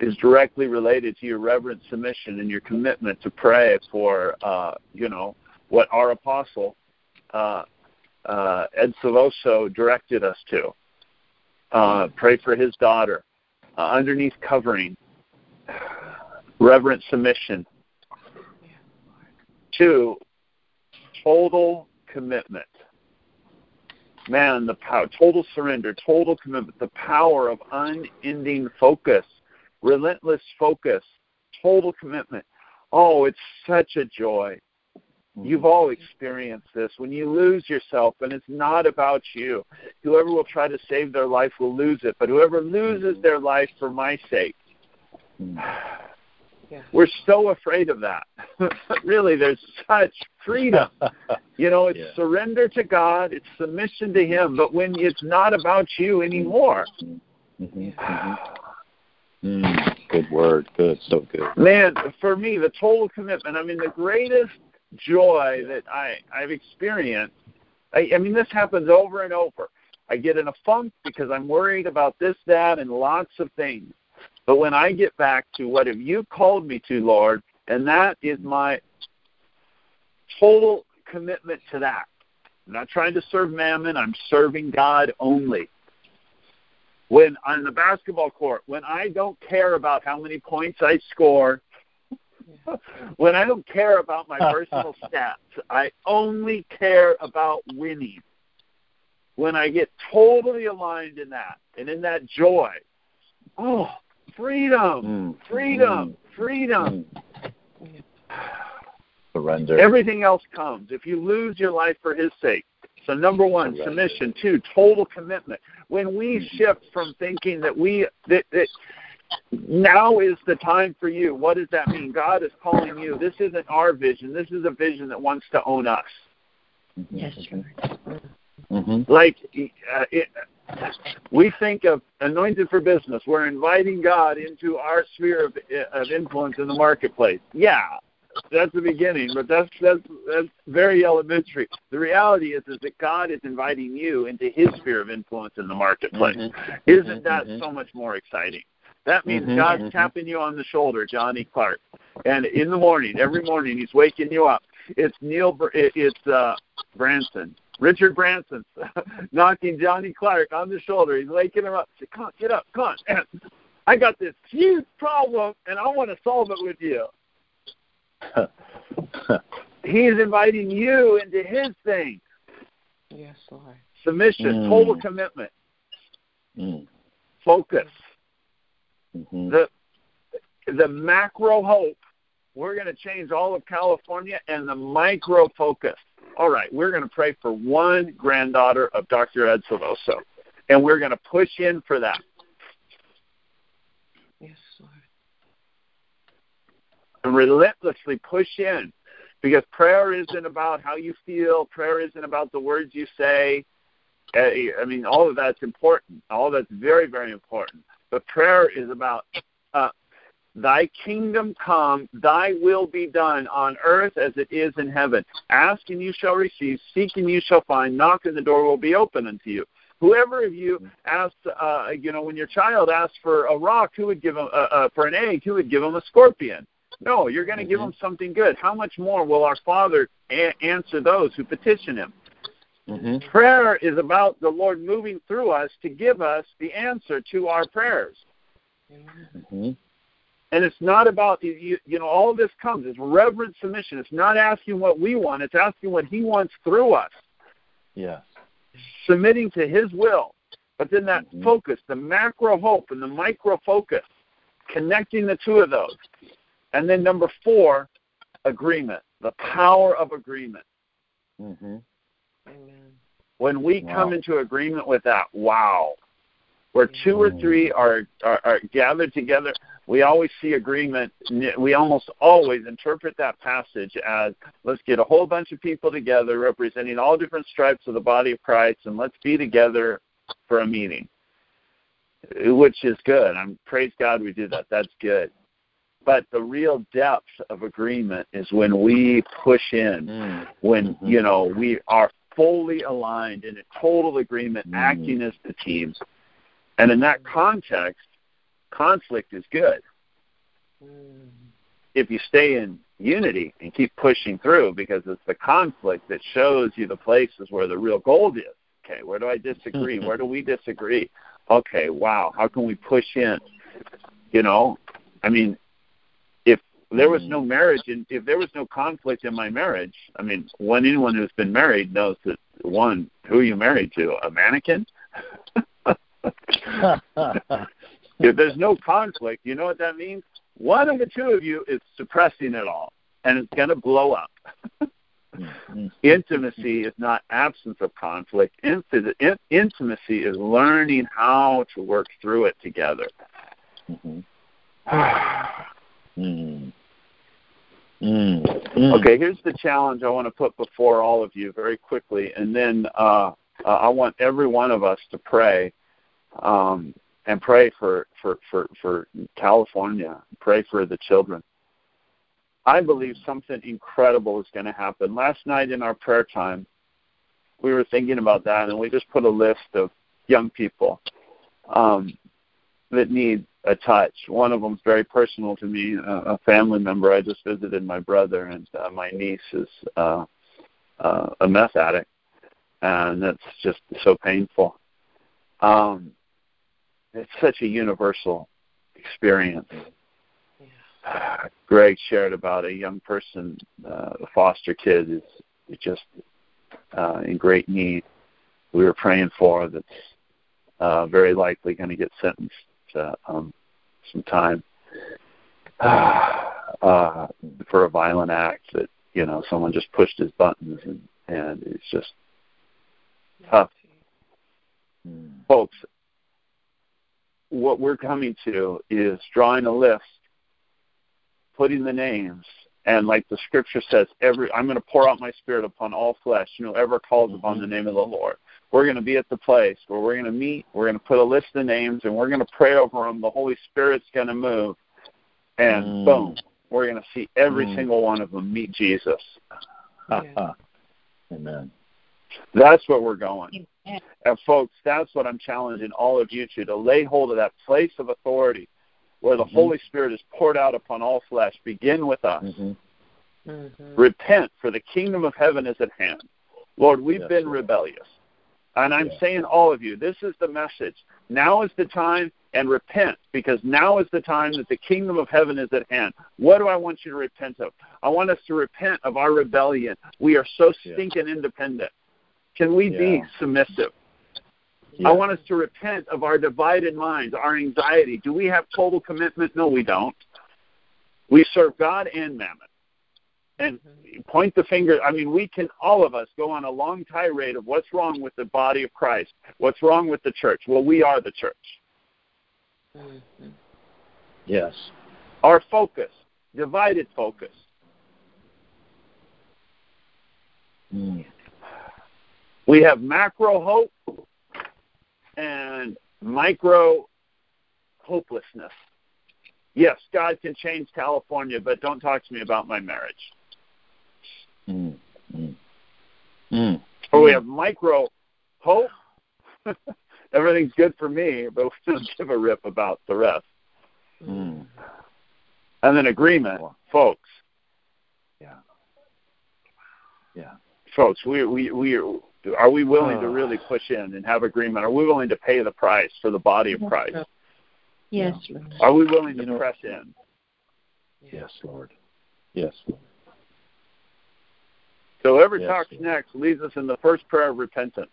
is directly related to your reverent submission and your commitment to pray for, uh, you know, what our apostle uh, uh, Ed Silvoso directed us to. Uh, pray for his daughter. Uh, underneath covering, reverent submission. Two, total commitment. Man, the power, total surrender, total commitment, the power of unending focus, relentless focus, total commitment. Oh, it's such a joy. You've mm-hmm. all experienced this. When you lose yourself and it's not about you, whoever will try to save their life will lose it. But whoever loses mm-hmm. their life for my sake, we're so afraid of that. [LAUGHS] really, there's such freedom. [LAUGHS] You know, it's Yeah. surrender to God, it's submission to Him. But when it's not about you anymore, Mm-hmm. Mm, good word. Good. So good. man, for me, the total commitment. I mean, the greatest joy that I I've experienced. I, I mean, this happens over and over. I get in a funk because I'm worried about this, that, and lots of things. But when I get back to what have you called me to, Lord, and that is my total commitment to that. I'm not trying to serve mammon. I'm serving God only. When on the basketball court, when I don't care about how many points I score, [LAUGHS] when I don't care about my personal [LAUGHS] stats, I only care about winning. When I get totally aligned in that and in that joy, oh, freedom, Mm. freedom, freedom. Mm. Surrender. Everything else comes. If you lose your life for His sake. So, number one, Surrender. submission. Two, total commitment. When we shift from thinking that we, that, that now is the time for you, what does that mean? God is calling you. This isn't our vision. This is a vision that wants to own us. Yes, Mm-hmm. Like, uh, it, we think of anointed for business. We're inviting God into our sphere of, of influence in the marketplace. Yeah, that's the beginning, but that's that's that's very elementary. The reality is is that God is inviting you into His sphere of influence in the marketplace. Mhm. Isn't that Mhm. so much more exciting? That means Mhm, God's mhm. tapping you on the shoulder, Johnny Clark, and in the morning, every morning, He's waking you up. It's Neil. Br- It's uh, Branson. Richard Branson [LAUGHS] knocking Johnny Clark on the shoulder. He's waking him up. Say, come on, get up, come on. I got this huge problem, and I want to solve it with you. [LAUGHS] He's inviting you into his thing. Yes, Lord. Submission, Mm. total commitment, mm. focus. Mhm. The the macro hope we're going to change all of California and the micro focus. All right, we're going to pray for one granddaughter of Dr. Ed Silvoso, and we're going to push in for that. Yes, Lord. And relentlessly push in because prayer isn't about how you feel, prayer isn't about the words you say. Uh, I mean, all of that's important. All that's very, very important. But prayer is about uh, Thy kingdom come, thy will be done on earth as it is in heaven. Ask and you shall receive, seek and you shall find, knock and the door will be open unto you. Whoever of you asked, uh, you know, when your child asked for a rock, who would give him, uh, uh, for an egg, who would give him a scorpion? No, you're going to mm-hmm. give him something good. How much more will our Father a- answer those who petition him? Mm-hmm. Prayer is about the Lord moving through us to give us the answer to our prayers. Mm-hmm. And it's not about you, you know all this comes. It's reverent submission. It's not asking what we want. It's asking what He wants through us. Yeah. Submitting to His will, but then that mm-hmm. focus, the macro hope and the micro focus, connecting the two of those, and then number four, agreement. The power of agreement. Mm-hmm. Amen. When we wow. come into agreement with that, wow, where two or three are, are, are gathered together, we always see agreement. We almost always interpret that passage as let's get a whole bunch of people together representing all different stripes of the body of Christ and let's be together for a meeting, which is good. I'm praise God we do that. That's good. But the real depth of agreement is when we push in, mm. when mm-hmm. you know we are fully aligned in a total agreement, mm. acting as the team. And in that context, conflict is good. Mm. If you stay in unity and keep pushing through, because it's the conflict that shows you the places where the real gold is. Okay, where do I disagree? [LAUGHS] where do we disagree? Okay, wow, how can we push in? You know, I mean, if there was no marriage and if there was no conflict in my marriage, I mean, when anyone who's been married knows that one, who are you married to? A mannequin? [LAUGHS] [LAUGHS] if there's no conflict, you know what that means? One of the two of you is suppressing it all, and it's going to blow up. Mm-hmm. Intimacy is not absence of conflict. Intimacy is learning how to work through it together. Mm-hmm. [SIGHS] mm. Mm. Okay, here's the challenge I want to put before all of you very quickly, and then uh, uh, I want every one of us to pray um, and pray for, for, for, for California, pray for the children. I believe something incredible is going to happen. Last night in our prayer time, we were thinking about that, and we just put a list of young people um, that need a touch. One of them is very personal to me, a, a family member. I just visited my brother, and uh, my niece is uh, uh, a meth addict, and that's just so painful. Um, it's such a universal experience. Yeah. [SIGHS] Greg shared about a young person, uh, a foster kid, is just uh, in great need. We were praying for that's uh, very likely going to get sentenced to um, some time [SIGHS] uh, for a violent act that you know someone just pushed his buttons and and it's just tough. Mm. Folks, what we're coming to is drawing a list, putting the names, and like the scripture says, every I'm going to pour out my spirit upon all flesh, you know, ever calls mm-hmm. upon the name of the Lord. We're going to be at the place where we're going to meet. We're going to put a list of names, and we're going to pray over them. The Holy Spirit's going to move, and mm. boom, we're going to see every mm. single one of them meet Jesus. Yeah. Amen. That's where we're going. And folks, that's what I'm challenging all of you to to lay hold of that place of authority where the mm-hmm. Holy Spirit is poured out upon all flesh. Begin with us. Mm-hmm. Mm-hmm. Repent, for the kingdom of heaven is at hand. Lord, we've yes, been Lord. rebellious. And I'm yeah. saying all of you, this is the message. Now is the time and repent because now is the time that the kingdom of heaven is at hand. What do I want you to repent of? I want us to repent of our rebellion. We are so stinking yeah. independent. Can we yeah. be submissive? Yeah. I want us to repent of our divided minds, our anxiety. Do we have total commitment? No, we don't. We serve God and mammon. And point the finger. I mean, we can, all of us, go on a long tirade of what's wrong with the body of Christ, what's wrong with the church. Well, we are the church. Mm-hmm. Yes. Our focus, divided focus. Mm. We have macro hope and micro hopelessness. Yes, God can change California, but don't talk to me about my marriage. Mm. Mm. Mm. Or we have micro hope. [LAUGHS] Everything's good for me, but we don't [LAUGHS] give a rip about the rest. Mm. And then agreement, folks. Yeah. Yeah. Folks, we we we are we willing to Oh. really push in and have agreement? Are we willing to pay the price for the body of Christ? Yes, Lord. Are we willing to You know- press in? Yes, Lord. Yes, Lord. So whoever Yes, talks Lord. next leads us in the first prayer of repentance.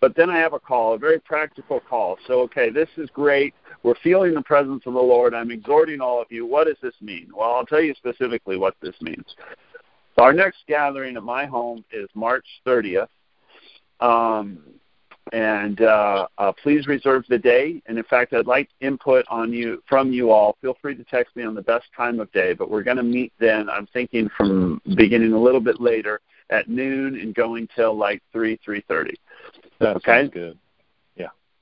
But then I have a call, a very practical call. So, okay, this is great. We're feeling the presence of the Lord. I'm exhorting all of you. What does this mean? Well, I'll tell you specifically what this means. So our next gathering at my home is March 30th. Um, and uh, uh, please reserve the day. And in fact, I'd like input on you from you all. Feel free to text me on the best time of day. But we're going to meet then. I'm thinking from beginning a little bit later at noon and going till like three three thirty. Okay. good.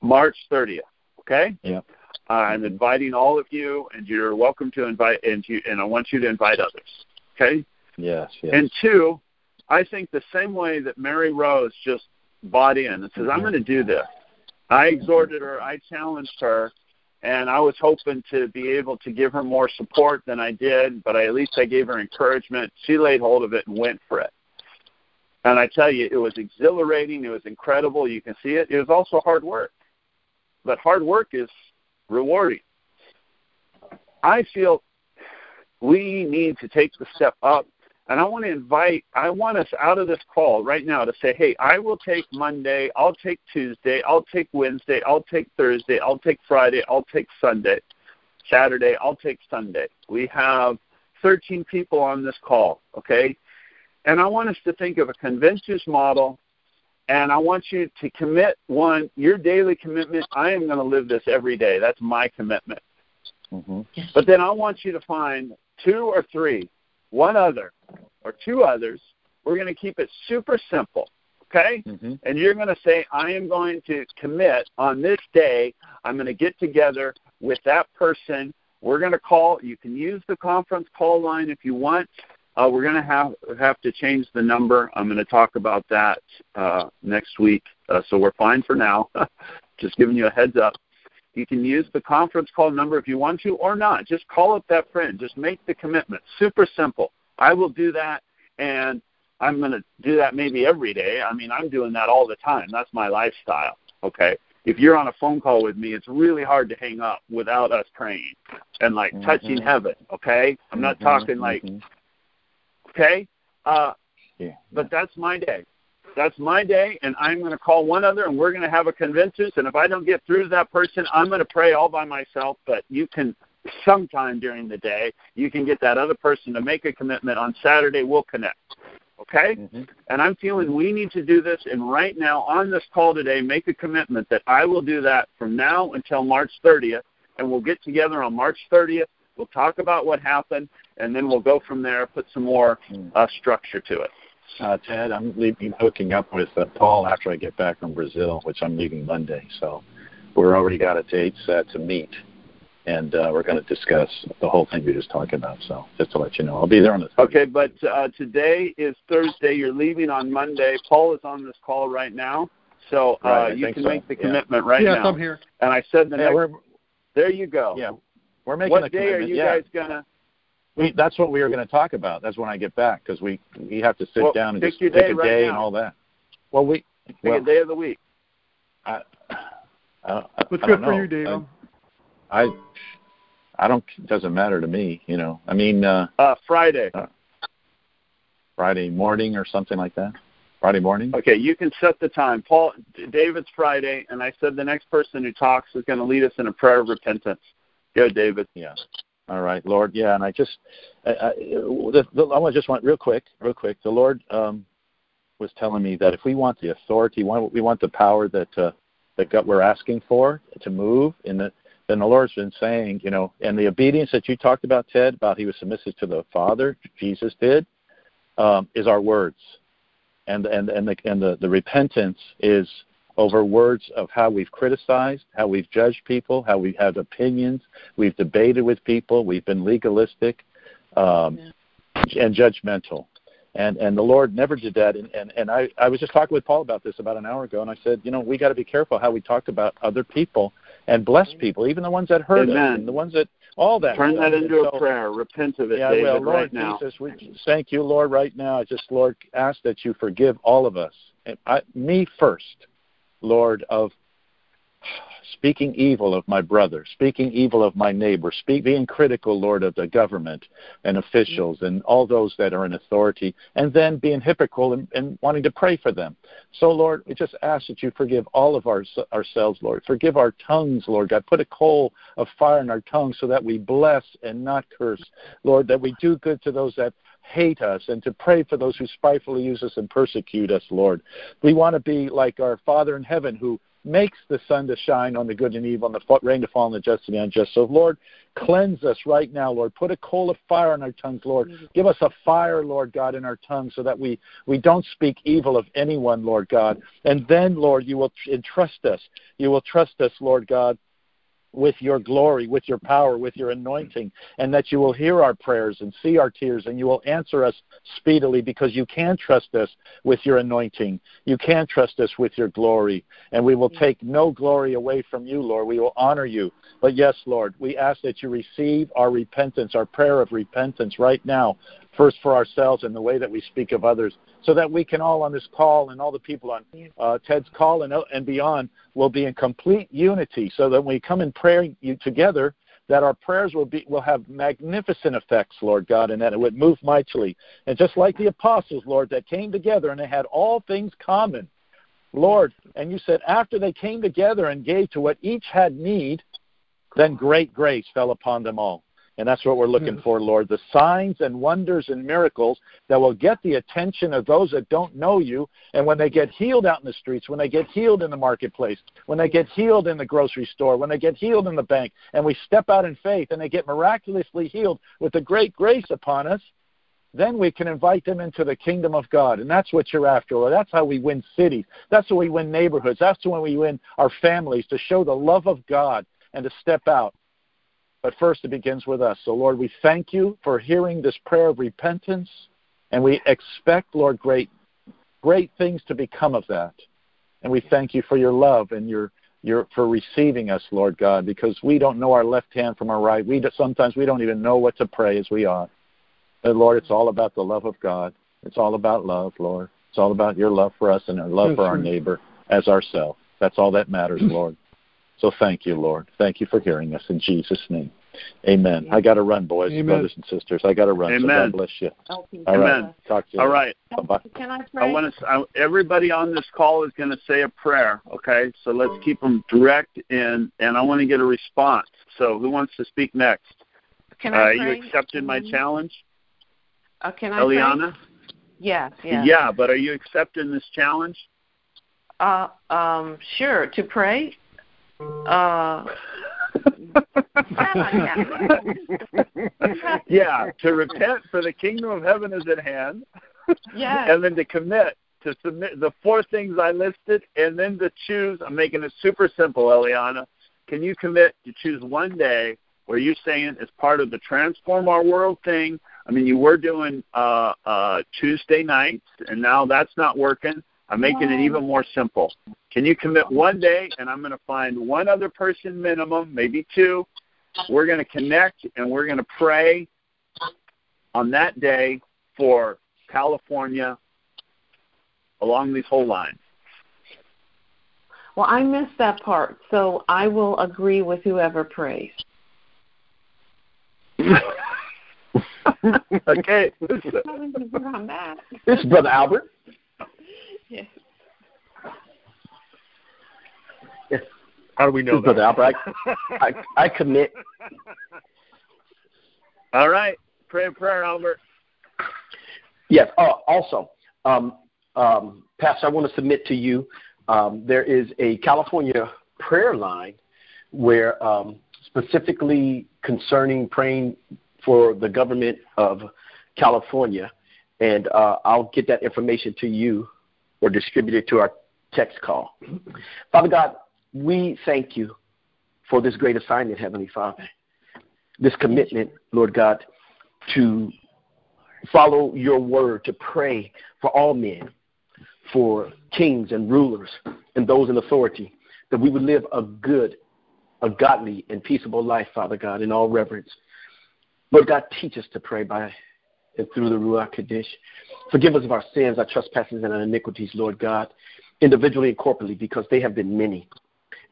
March 30th. Okay. Yep. Uh, I'm inviting all of you, and you're welcome to invite, and you, and I want you to invite others. Okay. Yes, yes. And two, I think the same way that Mary Rose just bought in and says, I'm mm-hmm. going to do this. I exhorted her, I challenged her, and I was hoping to be able to give her more support than I did, but I, at least I gave her encouragement. She laid hold of it and went for it. And I tell you, it was exhilarating. It was incredible. You can see it. It was also hard work. But hard work is rewarding. I feel we need to take the step up and I want to invite, I want us out of this call right now to say, hey, I will take Monday, I'll take Tuesday, I'll take Wednesday, I'll take Thursday, I'll take Friday, I'll take Sunday, Saturday, I'll take Sunday. We have 13 people on this call, okay? And I want us to think of a conventus model, and I want you to commit one, your daily commitment. I am going to live this every day. That's my commitment. hmm But then I want you to find two or three, one other, or two others. We're going to keep it super simple, okay? hmm And you're going to say, I am going to commit on this day. I'm going to get together with that person. We're going to call. You can use the conference call line if you want. Uh, we're going to have have to change the number. I'm going to talk about that uh, next week. Uh, so we're fine for now. [LAUGHS] Just giving you a heads up. You can use the conference call number if you want to or not. Just call up that friend. Just make the commitment. Super simple. I will do that, and I'm going to do that maybe every day. I mean, I'm doing that all the time. That's my lifestyle. Okay. If you're on a phone call with me, it's really hard to hang up without us praying and like Mhm. touching heaven. Okay. I'm not Mhm, talking like mhm. okay. Uh, Yeah. but that's my day. That's my day, and I'm going to call one other, and we're going to have a conventus. And if I don't get through to that person, I'm going to pray all by myself. But you can, sometime during the day, you can get that other person to make a commitment. On Saturday, we'll connect. Okay? Mhm. And I'm feeling we need to do this. And right now, on this call today, make a commitment that I will do that from now until March 30th. And we'll get together on March 30th. We'll talk about what happened, and then we'll go from there, put some more Mm. uh, structure to it. Uh, Ted, I'm leaving, hooking up with uh, Paul after I get back from Brazil, which I'm leaving Monday. So we're already got a date set to meet, and uh, we're going to discuss the whole thing we just talked about. So just to let you know, I'll be there on the. Okay, but uh, today is Thursday. You're leaving on Monday. Paul is on this call right now, so uh, Right, you can so. make the Yeah. commitment right yes, now. I'm here. And I said the Yeah, next. There you go. yeah we're making what a day are commitment. you yeah. guys gonna? We, that's what we are going to talk about. That's when I get back because we we have to sit Well, down and pick just your pick day a right day and all that. Well, we Pick well, a day of the week. I, I, I, What's I good for you, Dave? I, I I don't. It doesn't matter to me. You know. I mean, uh, Uh, Friday. Friday morning or something like that. Friday morning. Okay, you can set the time. Paul, David's Friday, and I said the next person who talks is going to lead us in a prayer of repentance. Go, David. Yeah. All right, Lord. Yeah, and I just, I, I, the, the, I want just want real quick, real quick. The Lord um, was telling me that if we want the authority, we want the power that uh, that God, we're asking for to move and the then the Lord's been saying, you know, and the obedience that you talked about, Ted, about he was submissive to the Father, Jesus did, um, is our words, and and and the and the, the repentance is over words of how we've criticized, how we've judged people, how we've had opinions, we've debated with people, we've been legalistic um, yeah. and judgmental. And and the Lord never did that. And, and and I I was just talking with Paul about this about an hour ago, and I said, you know, we got to be careful how we talk about other people and bless people, even the ones that hurt Amen. us, and the ones that all that. Turn stuff. that into so, a prayer. Repent of it, yeah, David, well, Lord right now. Jesus, we thank you, Lord, right now. I just, Lord, ask that you forgive all of us, and I, me first, Lord, of speaking evil of my brother, speaking evil of my neighbor, speak, being critical, Lord, of the government and mm-hmm. officials and all those that are in authority, and then being hypocritical and, and wanting to pray for them. So, Lord, we just ask that you forgive all of our, ourselves, Lord. Forgive our tongues, Lord God. Put a coal of fire in our tongues so that we bless and not curse. Lord, that we do good to those that hate us and to pray for those who spitefully use us and persecute us, Lord. We want to be like our Father in heaven who makes the sun to shine on the good and evil and the rain to fall on the just and the unjust. So, Lord, cleanse us right now, Lord. Put a coal of fire on our tongues, Lord. Give us a fire, Lord God, in our tongues so that we, we don't speak evil of anyone, Lord God. And then, Lord, you will entrust us. You will trust us, Lord God, with your glory, with your power, with your anointing, and that you will hear our prayers and see our tears, and you will answer us speedily because you can trust us with your anointing. You can trust us with your glory, and we will take no glory away from you, Lord. We will honor you. But yes, Lord, we ask that you receive our repentance, our prayer of repentance right now, first for ourselves and the way that we speak of others, so that we can all on this call and all the people on uh, Ted's call and, and beyond will be in complete unity, so that when we come in prayer together, that our prayers will be will have magnificent effects, Lord God, and that it would move mightily. And just like the apostles, Lord, that came together and they had all things common. Lord, and you said after they came together and gave to what each had need, then great grace fell upon them all. And that's what we're looking hmm. for, Lord. The signs and wonders and miracles that will get the attention of those that don't know you. And when they get healed out in the streets, when they get healed in the marketplace, when they get healed in the grocery store, when they get healed in the bank, and we step out in faith and they get miraculously healed with the great grace upon us, then we can invite them into the kingdom of God. And that's what you're after. Lord. That's how we win cities. That's how we win neighborhoods. That's when we win our families to show the love of God and to step out but first, it begins with us. So, Lord, we thank you for hearing this prayer of repentance, and we expect, Lord, great, great things to become of that. And we thank you for your love and your, your for receiving us, Lord God, because we don't know our left hand from our right. We do, sometimes we don't even know what to pray as we ought. But Lord, it's all about the love of God. It's all about love, Lord. It's all about your love for us and our love for our neighbor as ourselves. That's all that matters, [CLEARS THROAT] Lord. So thank you, Lord. Thank you for hearing us in Jesus' name. Amen. I got to run, boys, Amen. brothers and sisters. I got to run. Amen. So God bless you. Okay. All right. Amen. Talk to you. All right. Bye-bye. Can I pray? I want to. I, everybody on this call is going to say a prayer. Okay, so let's keep them direct, and and I want to get a response. So, who wants to speak next? Can Uh, I you pray? accepted my challenge, Uh, can I pray? Eliana? Yeah, yeah. Yeah, but are you accepting this challenge? Uh, um, sure. To pray. Uh, yeah, to repent for the kingdom of heaven is at hand, yes. and then to commit to submit the four things I listed, and then to choose. I'm making it super simple, Eliana. Can you commit to choose one day where you're saying as part of the transform our world thing? I mean, you were doing uh, uh, Tuesday nights, and now that's not working. I'm making it even more simple. Can you commit one day, and I'm going to find one other person minimum, maybe two. We're going to connect, and we're going to pray on that day for California along these whole lines. Well, I missed that part, so I will agree with whoever prays. [LAUGHS] okay. [LAUGHS] This is Brother Albert. Yes. Yes. How do we This is Brother Albert. I, I, I commit [LAUGHS] All right. Pray a prayer, Albert. Yes. Uh, also, um, um, Pastor, I want to submit to you. Um, there is a California prayer line where um, specifically concerning praying for the government of California, and uh, I'll get that information to you or distributed to our text call. Father God, we thank you for this great assignment, Heavenly Father. This commitment, Lord God, to follow your word, to pray for all men, for kings and rulers and those in authority, that we would live a good, a godly, and peaceable life, Father God, in all reverence. Lord God, teach us to pray by and through the Ruach Kodesh. Forgive us of our sins, our trespasses, and our iniquities, Lord God, individually and corporately, because they have been many.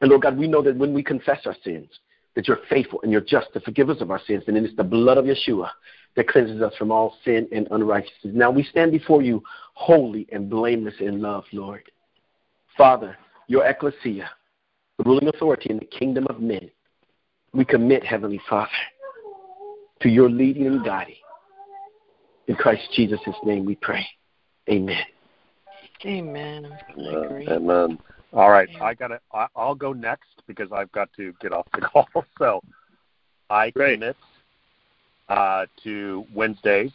And Lord God, we know that when we confess our sins, that you're faithful and you're just to forgive us of our sins. And it is the blood of Yeshua that cleanses us from all sin and unrighteousness. Now we stand before you holy and blameless in love, Lord. Father, your ecclesia, the ruling authority in the kingdom of men, we commit, Heavenly Father, to your leading and guiding. In Christ Jesus' name we pray. Amen. Amen. Amen. All right, I got to. I'll go next because I've got to get off the [LAUGHS] call. So I Great. commit uh, to Wednesdays.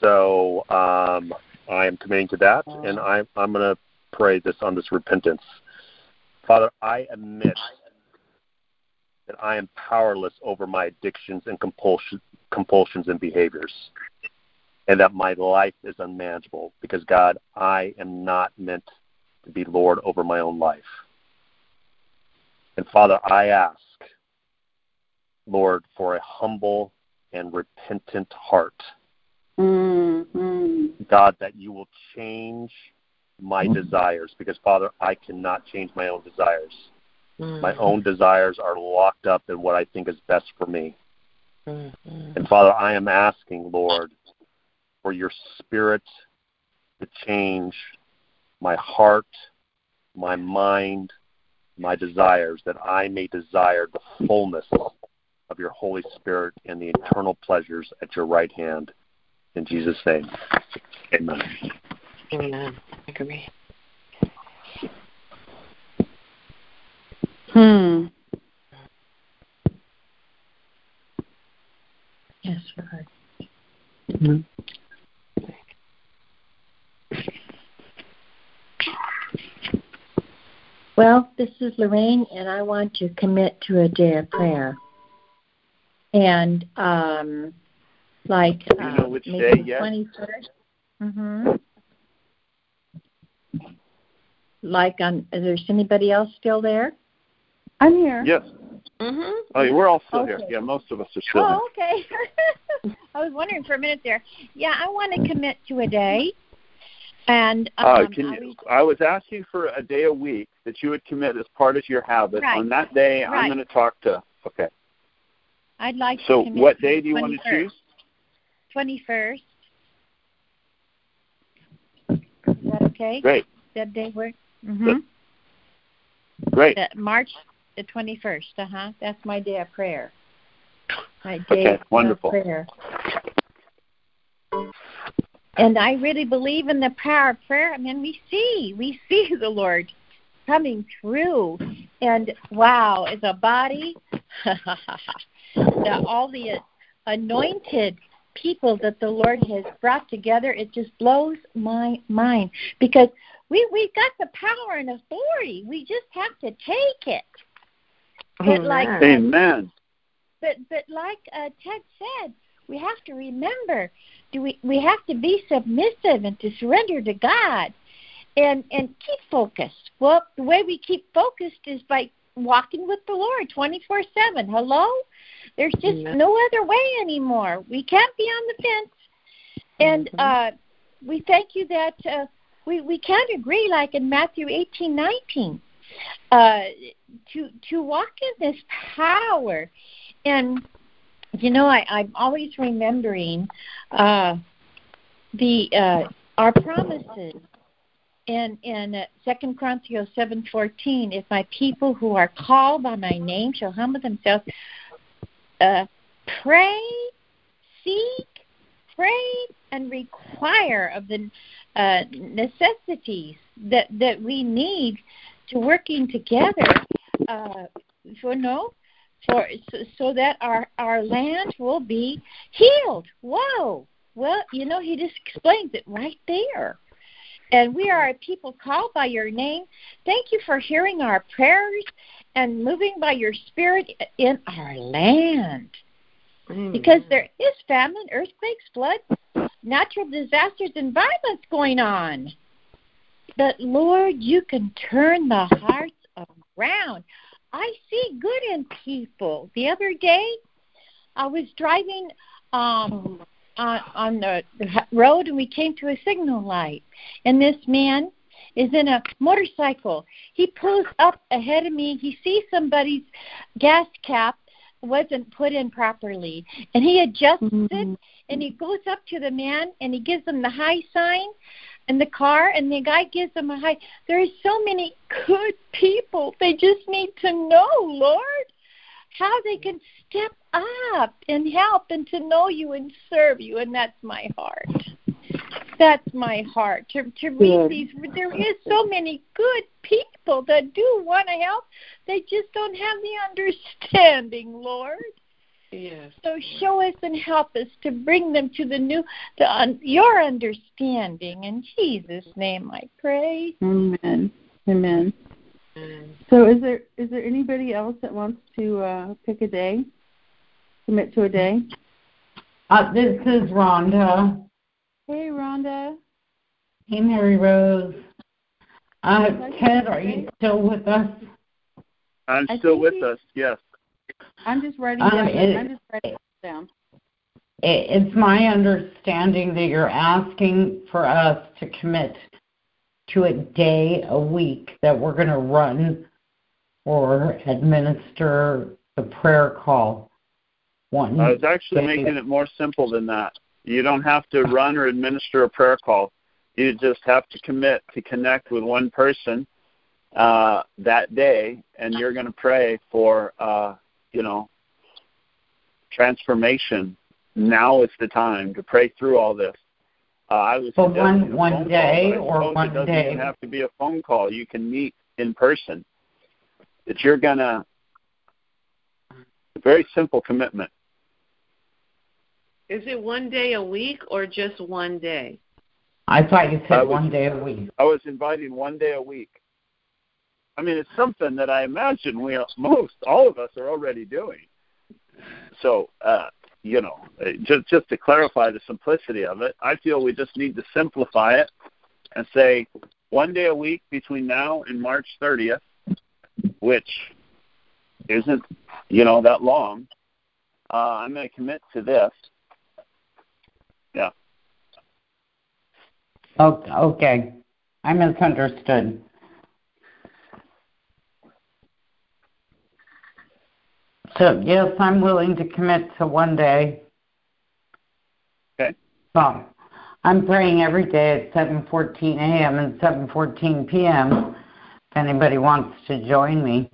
So um, I am committing to that, and I, I'm going to pray this on this repentance. Father, I admit that I am powerless over my addictions and compulsion, compulsions and behaviors, and that my life is unmanageable because, God, I am not meant to be Lord over my own life. And Father, I ask, Lord, for a humble and repentant heart. Mm-hmm. God, that you will change my mm-hmm. desires because, Father, I cannot change my own desires. My mm-hmm. own desires are locked up in what I think is best for me. Mm-hmm. And Father, I am asking, Lord, for your spirit to change my heart, my mind, my desires, that I may desire the fullness of your Holy Spirit and the eternal pleasures at your right hand. In Jesus' name, amen. Amen. I agree. Hmm. Yes, Lord. Well, this is Lorraine, and I want to commit to a day of prayer. And um, like Do you know uh, maybe day the yet? 21st. Mm-hmm. Like on, is there anybody else still there? I'm here. Yes. Mm-hmm. Oh, yeah, we're all still here. Yeah, most of us are still here. Oh, okay. [LAUGHS] I was wondering for a minute there. Yeah, I want to commit to a day. And. Uh, um, can I you, was- I was asking for a day a week that you would commit as part of your habit. Right. On that day, I'm going to talk to. Okay. I'd like So, to commit So, what day do you want to choose? 21st. Is that okay? Great. That day work? Mm-hmm. Great. The March the 21st. Uh huh. That's my day of prayer. My day Okay, wonderful. prayer. And I really believe in the power of prayer. I mean, we see, we [LAUGHS] see the Lord coming through, and wow, as a body, [LAUGHS] the, all the anointed people that the Lord has brought together, it just blows my mind because we we got the power and authority. We just have to take it. But like Amen. but but like uh, Ted said, we have to remember do we we have to be submissive and to surrender to God and and keep focused. Well, the way we keep focused is by walking with the Lord 24/7. Hello? There's just Amen. no other way anymore. We can't be on the fence. And uh we thank you that uh we we can't agree like in Matthew 18:19 uh to to walk in this power and you know I, I'm always remembering uh, the uh, our promises in in uh, Second Chronicles seven fourteen. If my people who are called by my name shall humble themselves, uh, pray seek, pray, and require of the uh, necessities that that we need to working together uh, for no for so, so that our our land will be healed. Whoa! Well, you know, he just explains it right there. And we are a people called by your name. Thank you for hearing our prayers and moving by your spirit in our land. Amen. Because there is famine, earthquakes, floods, natural disasters, and violence going on. But Lord, you can turn the hearts around. I see good in people. The other day, I was driving um, on, on the road and we came to a signal light, and this man is in a motorcycle. He pulls up ahead of me. He sees somebody's gas cap wasn't put in properly, and he adjusts mm-hmm. it. And he goes up to the man and he gives him the high sign in the car, and the guy gives him a high. There are so many good people. They just need to know, Lord, how they can step up and help and to know you and serve you, and that's my heart that's my heart to to read these. There is so many good people that do want to help. They just don't have the understanding, Lord. Yes. So show us and help us to bring them to the new, to un, your understanding. In Jesus' name, I pray. Amen. Amen. So, is there is there anybody else that wants to uh, pick a day, commit to a day? Uh, this is Rhonda. Hey, Rhonda. Hey, Mary Rose. Uh, Ted, are you still with us? I'm still with us. Yes. I'm just writing uh, down. It, I'm just writing down. It's my understanding that you're asking for us to commit to a day a week that we're going to run or administer the prayer call. One I was actually day. making it more simple than that. You don't have to run or administer a prayer call. You just have to commit to connect with one person uh, that day, and you're going to pray for, uh, you know, transformation. Now is the time to pray through all this. Uh, I was for one one day call, or one it doesn't day. Even have to be a phone call. You can meet in person. That you're gonna. A Very simple commitment. Is it one day a week or just one day? I thought you said was, one day a week. I was inviting one day a week. I mean, it's something that I imagine we most all of us are already doing. So, uh, you know, uh, just just to clarify the simplicity of it, I feel we just need to simplify it and say one day a week between now and March 30th, which isn't, you know, that long. Uh, I'm going to commit to this yeah. Okay. I misunderstood. So yes, I'm willing to commit to one day. Okay. So I'm praying every day at 7:14 a.m. and 7:14 p.m. If anybody wants to join me.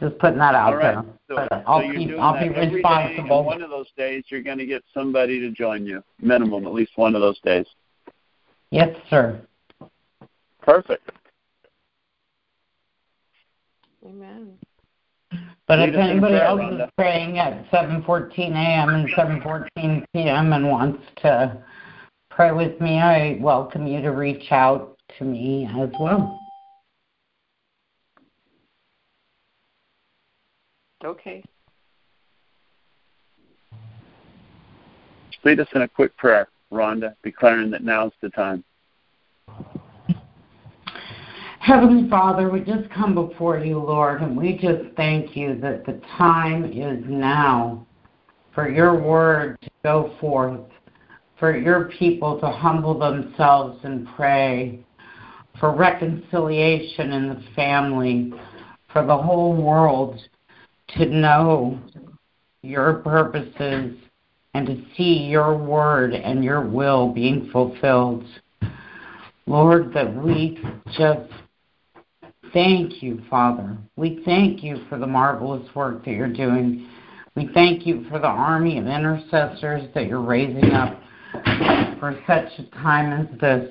Just putting that out right. there. So, but I'll so keep, I'll be responsible. one of those days, you're going to get somebody to join you, minimum, at least one of those days. Yes, sir. Perfect. Amen. But if anybody else is praying at 7:14 a.m. and 7:14 p.m. and wants to pray with me, I welcome you to reach out to me as well. Okay. Lead us in a quick prayer, Rhonda, declaring that now's the time. Heavenly Father, we just come before you, Lord, and we just thank you that the time is now for your word to go forth, for your people to humble themselves and pray, for reconciliation in the family, for the whole world to know your purposes and to see your word and your will being fulfilled. Lord, that we just thank you, Father. We thank you for the marvelous work that you're doing. We thank you for the army of intercessors that you're raising up for such a time as this.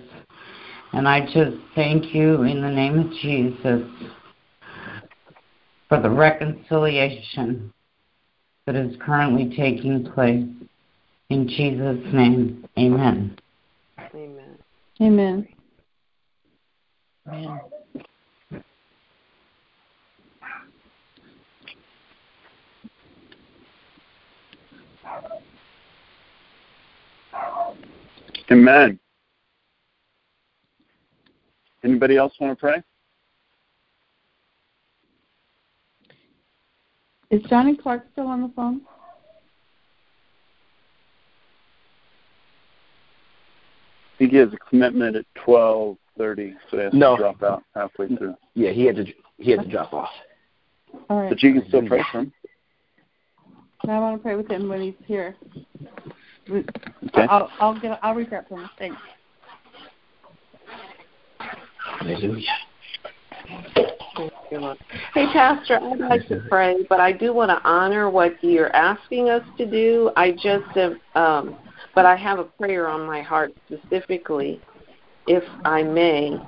And I just thank you in the name of Jesus for the reconciliation that is currently taking place. In Jesus' name, amen. Amen. Amen. Amen. Amen. Anybody else want to pray? Is Johnny Clark still on the phone? He gives a commitment at twelve thirty, so he has No. to drop out halfway through. Yeah, he had to he had to drop off. All right. But you can still pray for him. I want to pray with him when he's here. We- Okay. I'll I'll get I'll reach out to him. Thanks. Hallelujah. Thank you, Lord. Hey, Pastor, I'd like to pray, but I do want to honor what you're asking us to do. I just have, um, but I have a prayer on my heart specifically, if I may.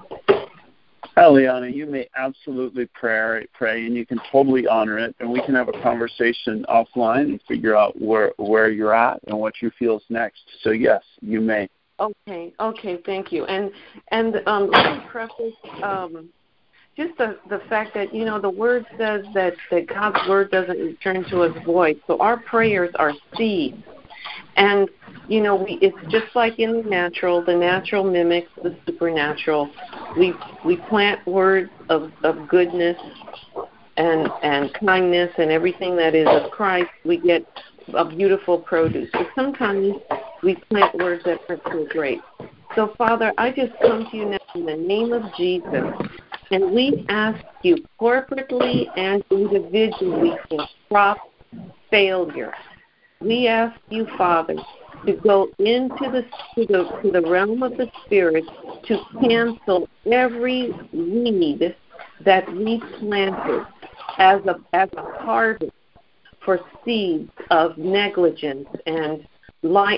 Eliana, you may absolutely pray, pray, and you can totally honor it, and we can have a conversation offline and figure out where where you're at and what you feel is next. So yes, you may. Okay, okay, thank you. And and um, let me preface um, just the the fact that you know the word says that that God's word doesn't return to us void. So our prayers are seeds, and you know we it's just like in the natural. The natural mimics the supernatural. We we plant words of of goodness and and kindness and everything that is of Christ. We get a beautiful produce. But sometimes we plant words that aren't so great. So, Father, I just come to you now in the name of Jesus, and we ask you corporately and individually for crop failure. We ask you, Father, to go into the to the to the realm of the spirit to cancel every weed that we planted as a as a harvest for seeds of negligence and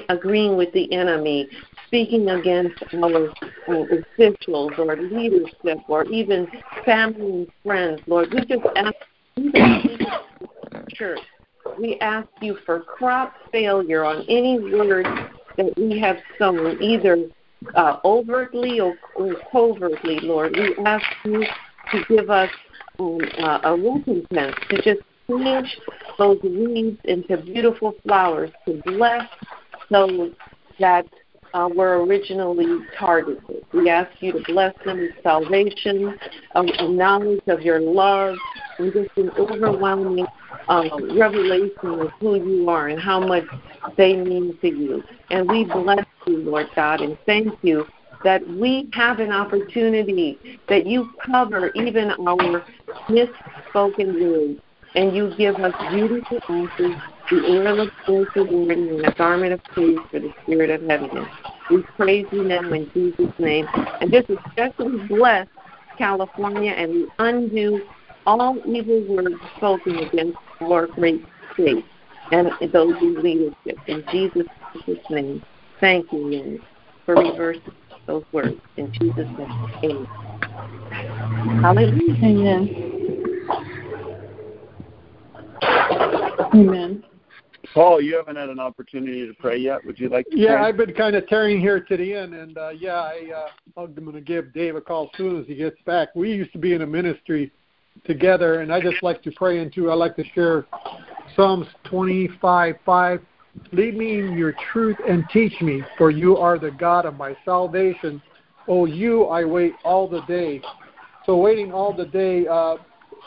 agreeing with the enemy, speaking against our uh, officials or leadership or even family and friends. Lord, we just ask even church. We ask you for crop failure on any word that we have sown, either uh, overtly or, or covertly, Lord. We ask you to give us um, uh, a recompense to just change those weeds into beautiful flowers to bless those that uh, were originally targeted. We ask you to bless them with salvation, um, a knowledge of your love, and just an overwhelming uh, revelation of who you are and how much they mean to you. And we bless you, Lord God, and thank you that we have an opportunity that you cover even our misspoken words and you give us beautiful answers, the oil of spiritual and a garment of praise for the spirit of heaviness. We praise you now in Jesus' name. And just especially bless California and we undo all evil words spoken against our great state and those in leadership. In Jesus' name. Thank you, Lord, for reversing those words. In Jesus' name. Amen. Hallelujah. Amen. Amen. Paul, you haven't had an opportunity to pray yet. Would you like to Yeah, pray? I've been kind of tearing here to the end, and uh, yeah, I, uh, I'm going to give Dave a call as soon as he gets back. We used to be in a ministry together, and I just like to pray into. I like to share Psalms 25:5. Lead me in your truth and teach me, for you are the God of my salvation. Oh, you I wait all the day. So waiting all the day, uh,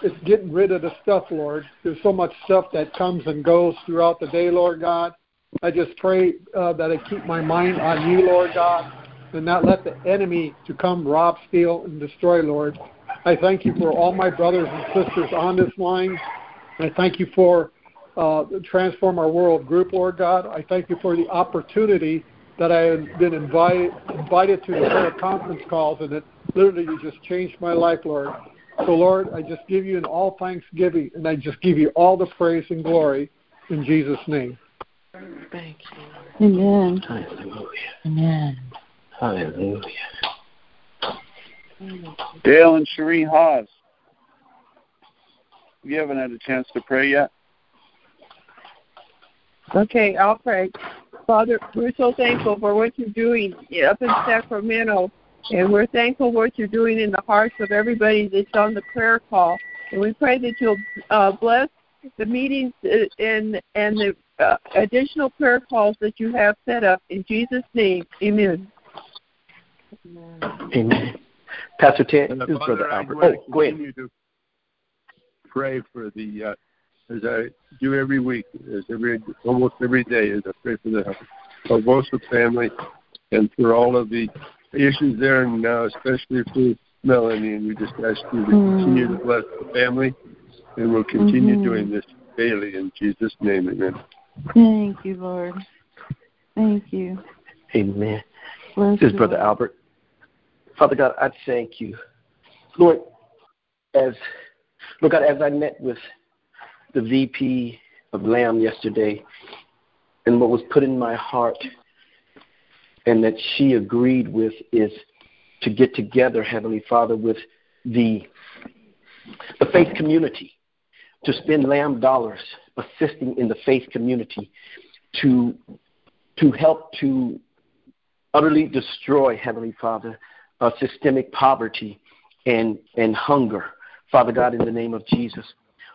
it's getting rid of the stuff, Lord. There's so much stuff that comes and goes throughout the day, Lord God. I just pray uh, that I keep my mind on you, Lord God, and not let the enemy to come rob, steal, and destroy, Lord. I thank you for all my brothers and sisters on this line. I thank you for uh, Transform Our World group, Lord God. I thank you for the opportunity that I have been invited invited to the prayer conference calls, and it literally just changed my life, Lord. So, Lord, I just give you an all thanksgiving, and I just give you all the praise and glory In Jesus' name. Thank you. Amen. Hallelujah. Amen. Hallelujah. Dale and Cherie Haas. You haven't had a chance to pray yet? Okay, I'll pray. Father, we're so thankful for what you're doing up in Sacramento, and we're thankful for what you're doing in the hearts of everybody that's on the prayer call. And we pray that you'll uh, bless the meetings uh, and and the uh, additional prayer calls that you have set up in Jesus' name. Amen. Amen. Pastor Ted, And this is Brother I Albert. Oh, to go ahead. to pray for the, uh, as I do every week, as every almost every day, as I pray for the Barbosa family and for all of the issues there, and now especially for Melanie. And we just ask you to continue to bless the family, and we'll continue Mhm. doing this daily in Jesus' name. Amen. Thank you, Lord. Thank you. Amen. Bless This is Brother Lord. Albert. Father God, I thank you. Lord, as Lord God, as I met with the VP of Lam yesterday, and what was put in my heart and that she agreed with is to get together, Heavenly Father, with the the faith community, to spend Lam dollars assisting in the faith community to to help to utterly destroy, Heavenly Father, uh, systemic poverty and, and hunger, Father God, in the name of Jesus.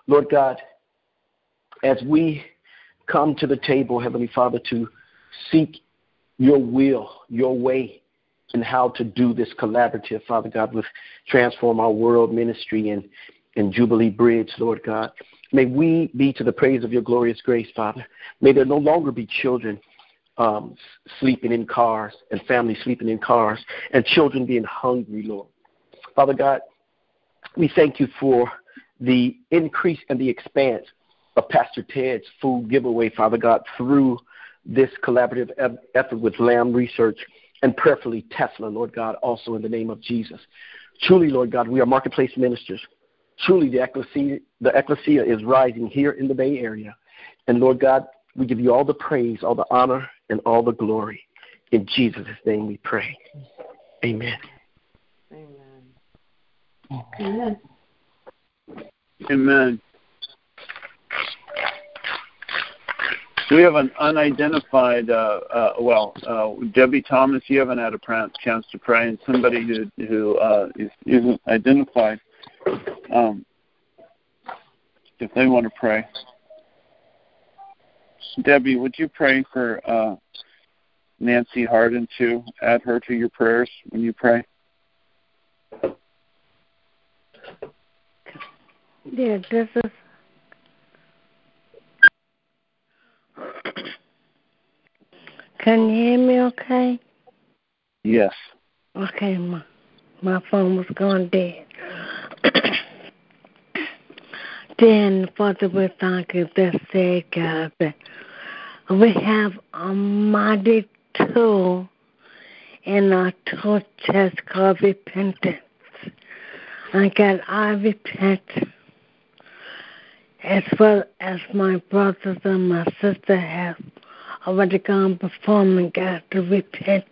Lord God, as we come to the table, Heavenly Father, to seek your will, your way, and how to do this collaborative, Father God, with Transform Our World Ministry and, and Jubilee Bridge, Lord God. May we be to the praise of your glorious grace, Father. May there no longer be children um, sleeping in cars and families sleeping in cars and children being hungry, Lord. Father God, we thank you for the increase and the expanse of Pastor Ted's food giveaway, Father God, through this collaborative effort with Lam Research and prayerfully Tesla, Lord God, also in the name of Jesus. Truly, Lord God, we are marketplace ministers. Truly, the ecclesia, the ecclesia is rising here in the Bay Area. And Lord God, we give you all the praise, all the honor, and all the glory. In Jesus' name we pray. Amen. Amen. Amen. Do we have an unidentified, uh, uh, well, uh, Debbie Thomas, you haven't had a pr- chance to pray, and somebody who, who uh, is, isn't identified, um, if they want to pray. Debbie, would you pray for uh, Nancy Harden too? Add her to your prayers when you pray. Yeah, this is. Can you hear me okay? Yes. Okay, my, my phone was gone dead. [COUGHS] then, Father, we thank you this day, God, that we have a mighty tool in our tool chest called repentance. And God, I repent as well as my brothers and my sister have already gone before me, God, to repent.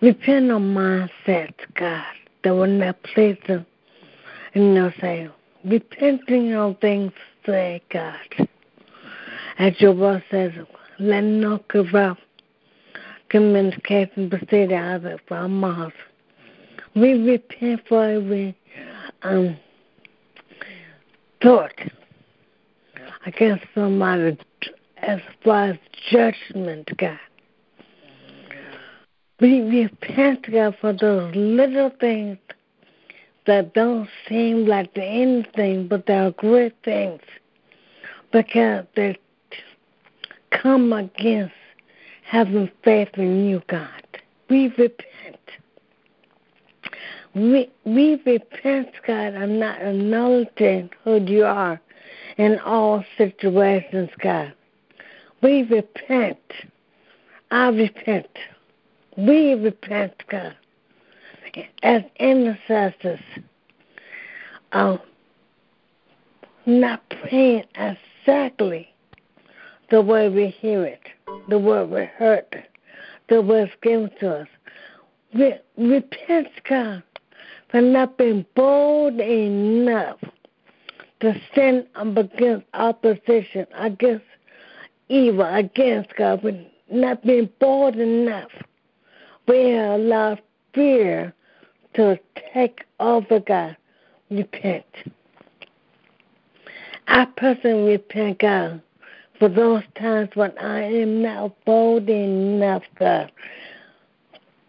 Repent on mindsets, God, that will not please them. And they'll say, repenting on things say, God. As your word says, let no corrupt communication proceed out of our mouth. We repent for every um, thought against somebody as far as judgment, God. We repent, God, for those little things that don't seem like anything, but they're great things because they come against having faith in you, God. We repent. We, we repent, God, of not acknowledging who you are in all situations, God. We repent. I repent. We repent, God, as intercessors of not praying exactly the way we hear it, the way we heard, it, the way it's given to us. Re- repent, God, for not being bold enough to stand up against opposition, against evil, against God, for not being bold enough. We allowed fear to take over, God. Repent. I personally repent, God, for those times when I am not bold enough, to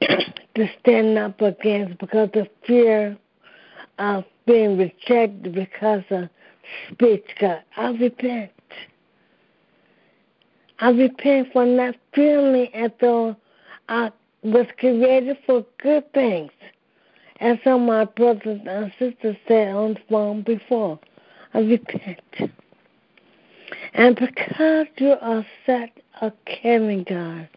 [CLEARS THROAT] stand up against because of fear of being rejected because of speech, God. I repent. I repent for not feeling as though I was created for good things. As some of my brothers and sisters said on the phone before, I repent. And because you are such a caring God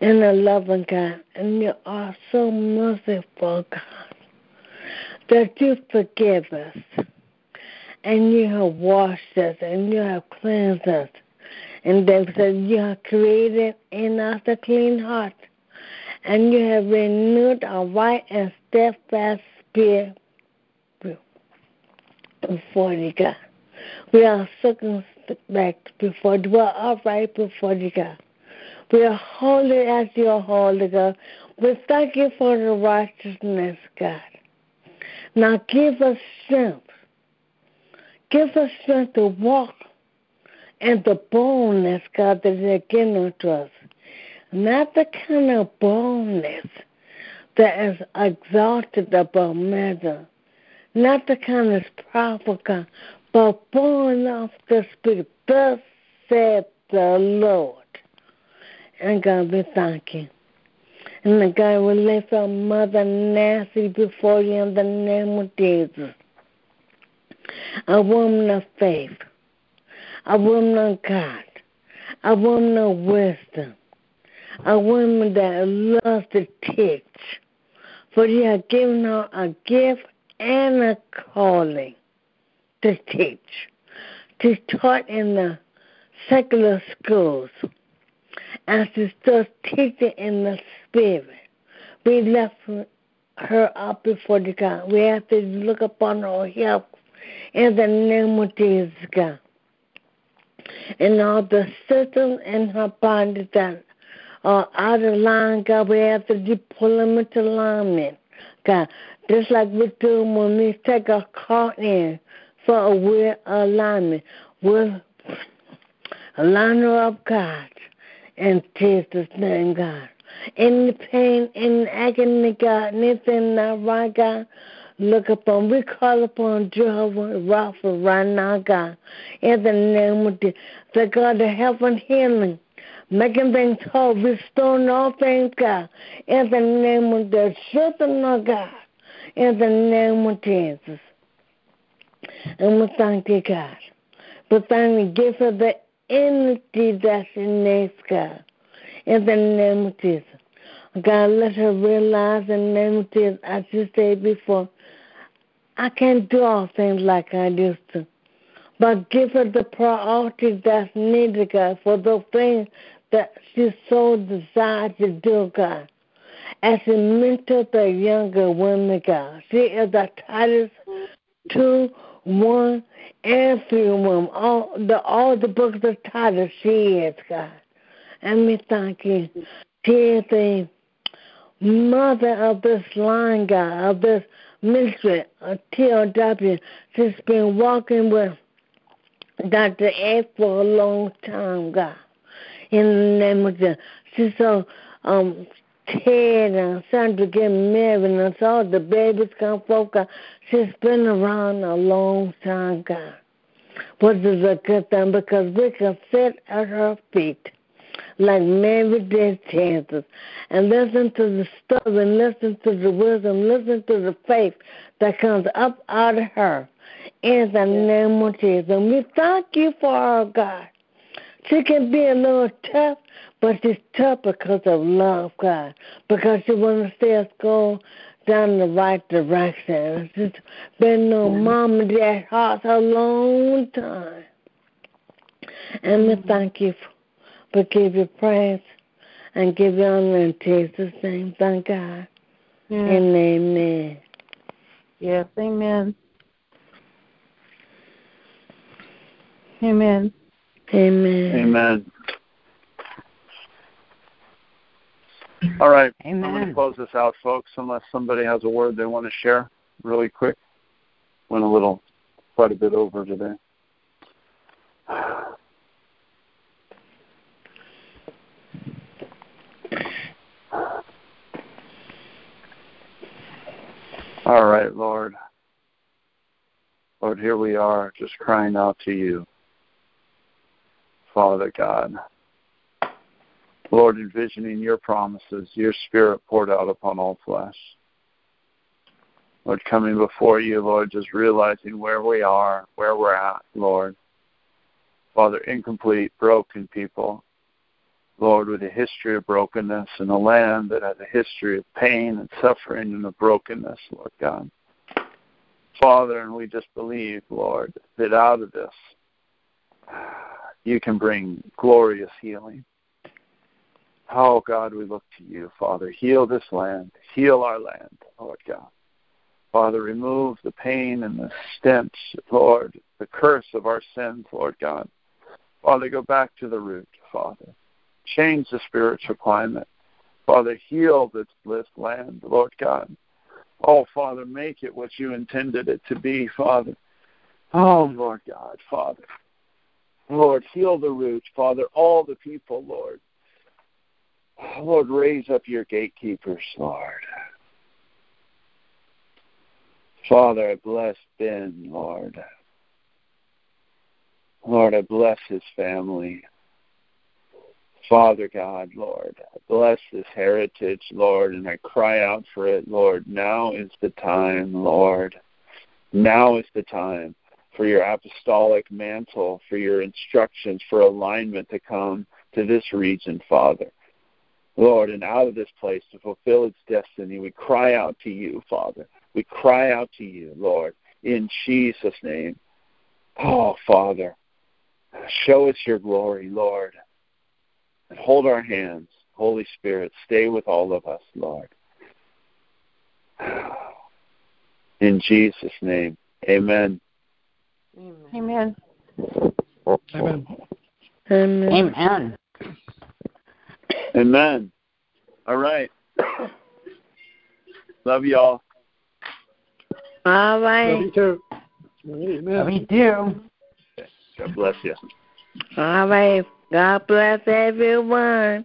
and a loving God, and you are so merciful, God, that you forgive us, and you have washed us, and you have cleansed us, and then said you have created in us a clean heart, and you have renewed a right and steadfast spirit before you, God. We are circumspect before you. We are upright before you, God. We are holy as you are holy, God. We thank you for the righteousness, God. Now give us strength. Give us strength to walk and the boldness, God, that you're giving to us. Not the kind of boldness that is exalted above measure. Not the kind of powerful kind, born of the Spirit. Thus said the Lord. And God, we thank you. And God, we lift our Mother Nancy before you in the name of Jesus. A woman of faith, a woman of God, a woman of wisdom, a woman that loves to teach. For you have given her a gift and a calling to teach, to taught in the secular schools, and to start teaching in the spirit. We left her up before the God. We have to look upon her help in the name of Jesus, God. And all the systems in her body that are out of line, God, we have to pull them into alignment, God. Just like we do when we take a car in for a alignment. We'll align her up, God, in Jesus' name, God. Any pain, any agony, God, anything not right, God, look upon. We call upon Jehovah Rapha right now, God, in the name of the, the God of and healing, making things whole, restoring all things, God, in the name of the children of God, in the name of Jesus. And we thank you, God. We thank you, her the energy that she needs, God, in the name of Jesus. God, let her realize the name of Jesus, as you said before, I can't do all things like I used to. But give her the priority that's needed, God, for the things that she so desires to do, God. As she mentor the younger women, God. She is the Titus 2, 1, and 3 women. All the, all the books of Titus she is, God. And we thank you. She is the mother of this line, God, of this ministry, a TLW. She's been walking with Dr. Ed for a long time, God. In the name of Jesus. She's so um Ted and Sandra get married and saw the babies come forth, She's been around a long time, God. Which is a good thing because we can sit at her feet like Mary did Jesus and listen to the story and listen to the wisdom, listen to the faith that comes up out of her in the name of Jesus. And we thank you for our God. She can be a little tough, but she's tough because of love, God, because she wants to see us go down the right direction. She's been no mm-hmm. mom and dad heart a long time. And we mm-hmm. thank you for give you praise and give you honor in Jesus' name. Thank God. Yes. And amen. Yes, amen. Amen. Amen. Amen. All right. [LAUGHS] I'm going to close this out, folks, unless somebody has a word they want to share really quick. Went a little, quite a bit over today. [SIGHS] All right, Lord. Lord, here we are just crying out to you, Father God. Lord, envisioning your promises, your spirit poured out upon all flesh. Lord, coming before you, Lord, just realizing where we are, where we're at, Lord. Father, incomplete, broken people. Lord, with a history of brokenness and a land that has a history of pain and suffering and of brokenness, Lord God. Father, and we just believe, Lord, that out of this you can bring glorious healing. Oh, God, we look to you, Father. Heal this land. Heal our land, Lord God. Father, remove the pain and the stench, Lord, the curse of our sins, Lord God. Father, go back to the root, Father. Change the spiritual climate. Father, heal this, this land, Lord God. Oh, Father, make it what you intended it to be, Father. Oh, Lord God, Father. Lord, heal the root, Father, all the people, Lord. Lord, raise up your gatekeepers, Lord. Father, I bless Ben, Lord. Lord, I bless his family. Father God, Lord, I bless this heritage, Lord, and I cry out for it, Lord. Now is the time, Lord. Now is the time for your apostolic mantle, for your instructions, for alignment to come to this region, Father. Lord, and out of this place to fulfill its destiny, we cry out to you, Father. We cry out to you, Lord, in Jesus' name. Oh, Father, show us your glory, Lord, and hold our hands. Holy Spirit, stay with all of us, Lord. In Jesus' name, amen. Amen. Amen. Amen. Amen. Amen. All right. [COUGHS] Love y'all. All Love right. you too. Amen. We do. God bless you. All right. God bless everyone.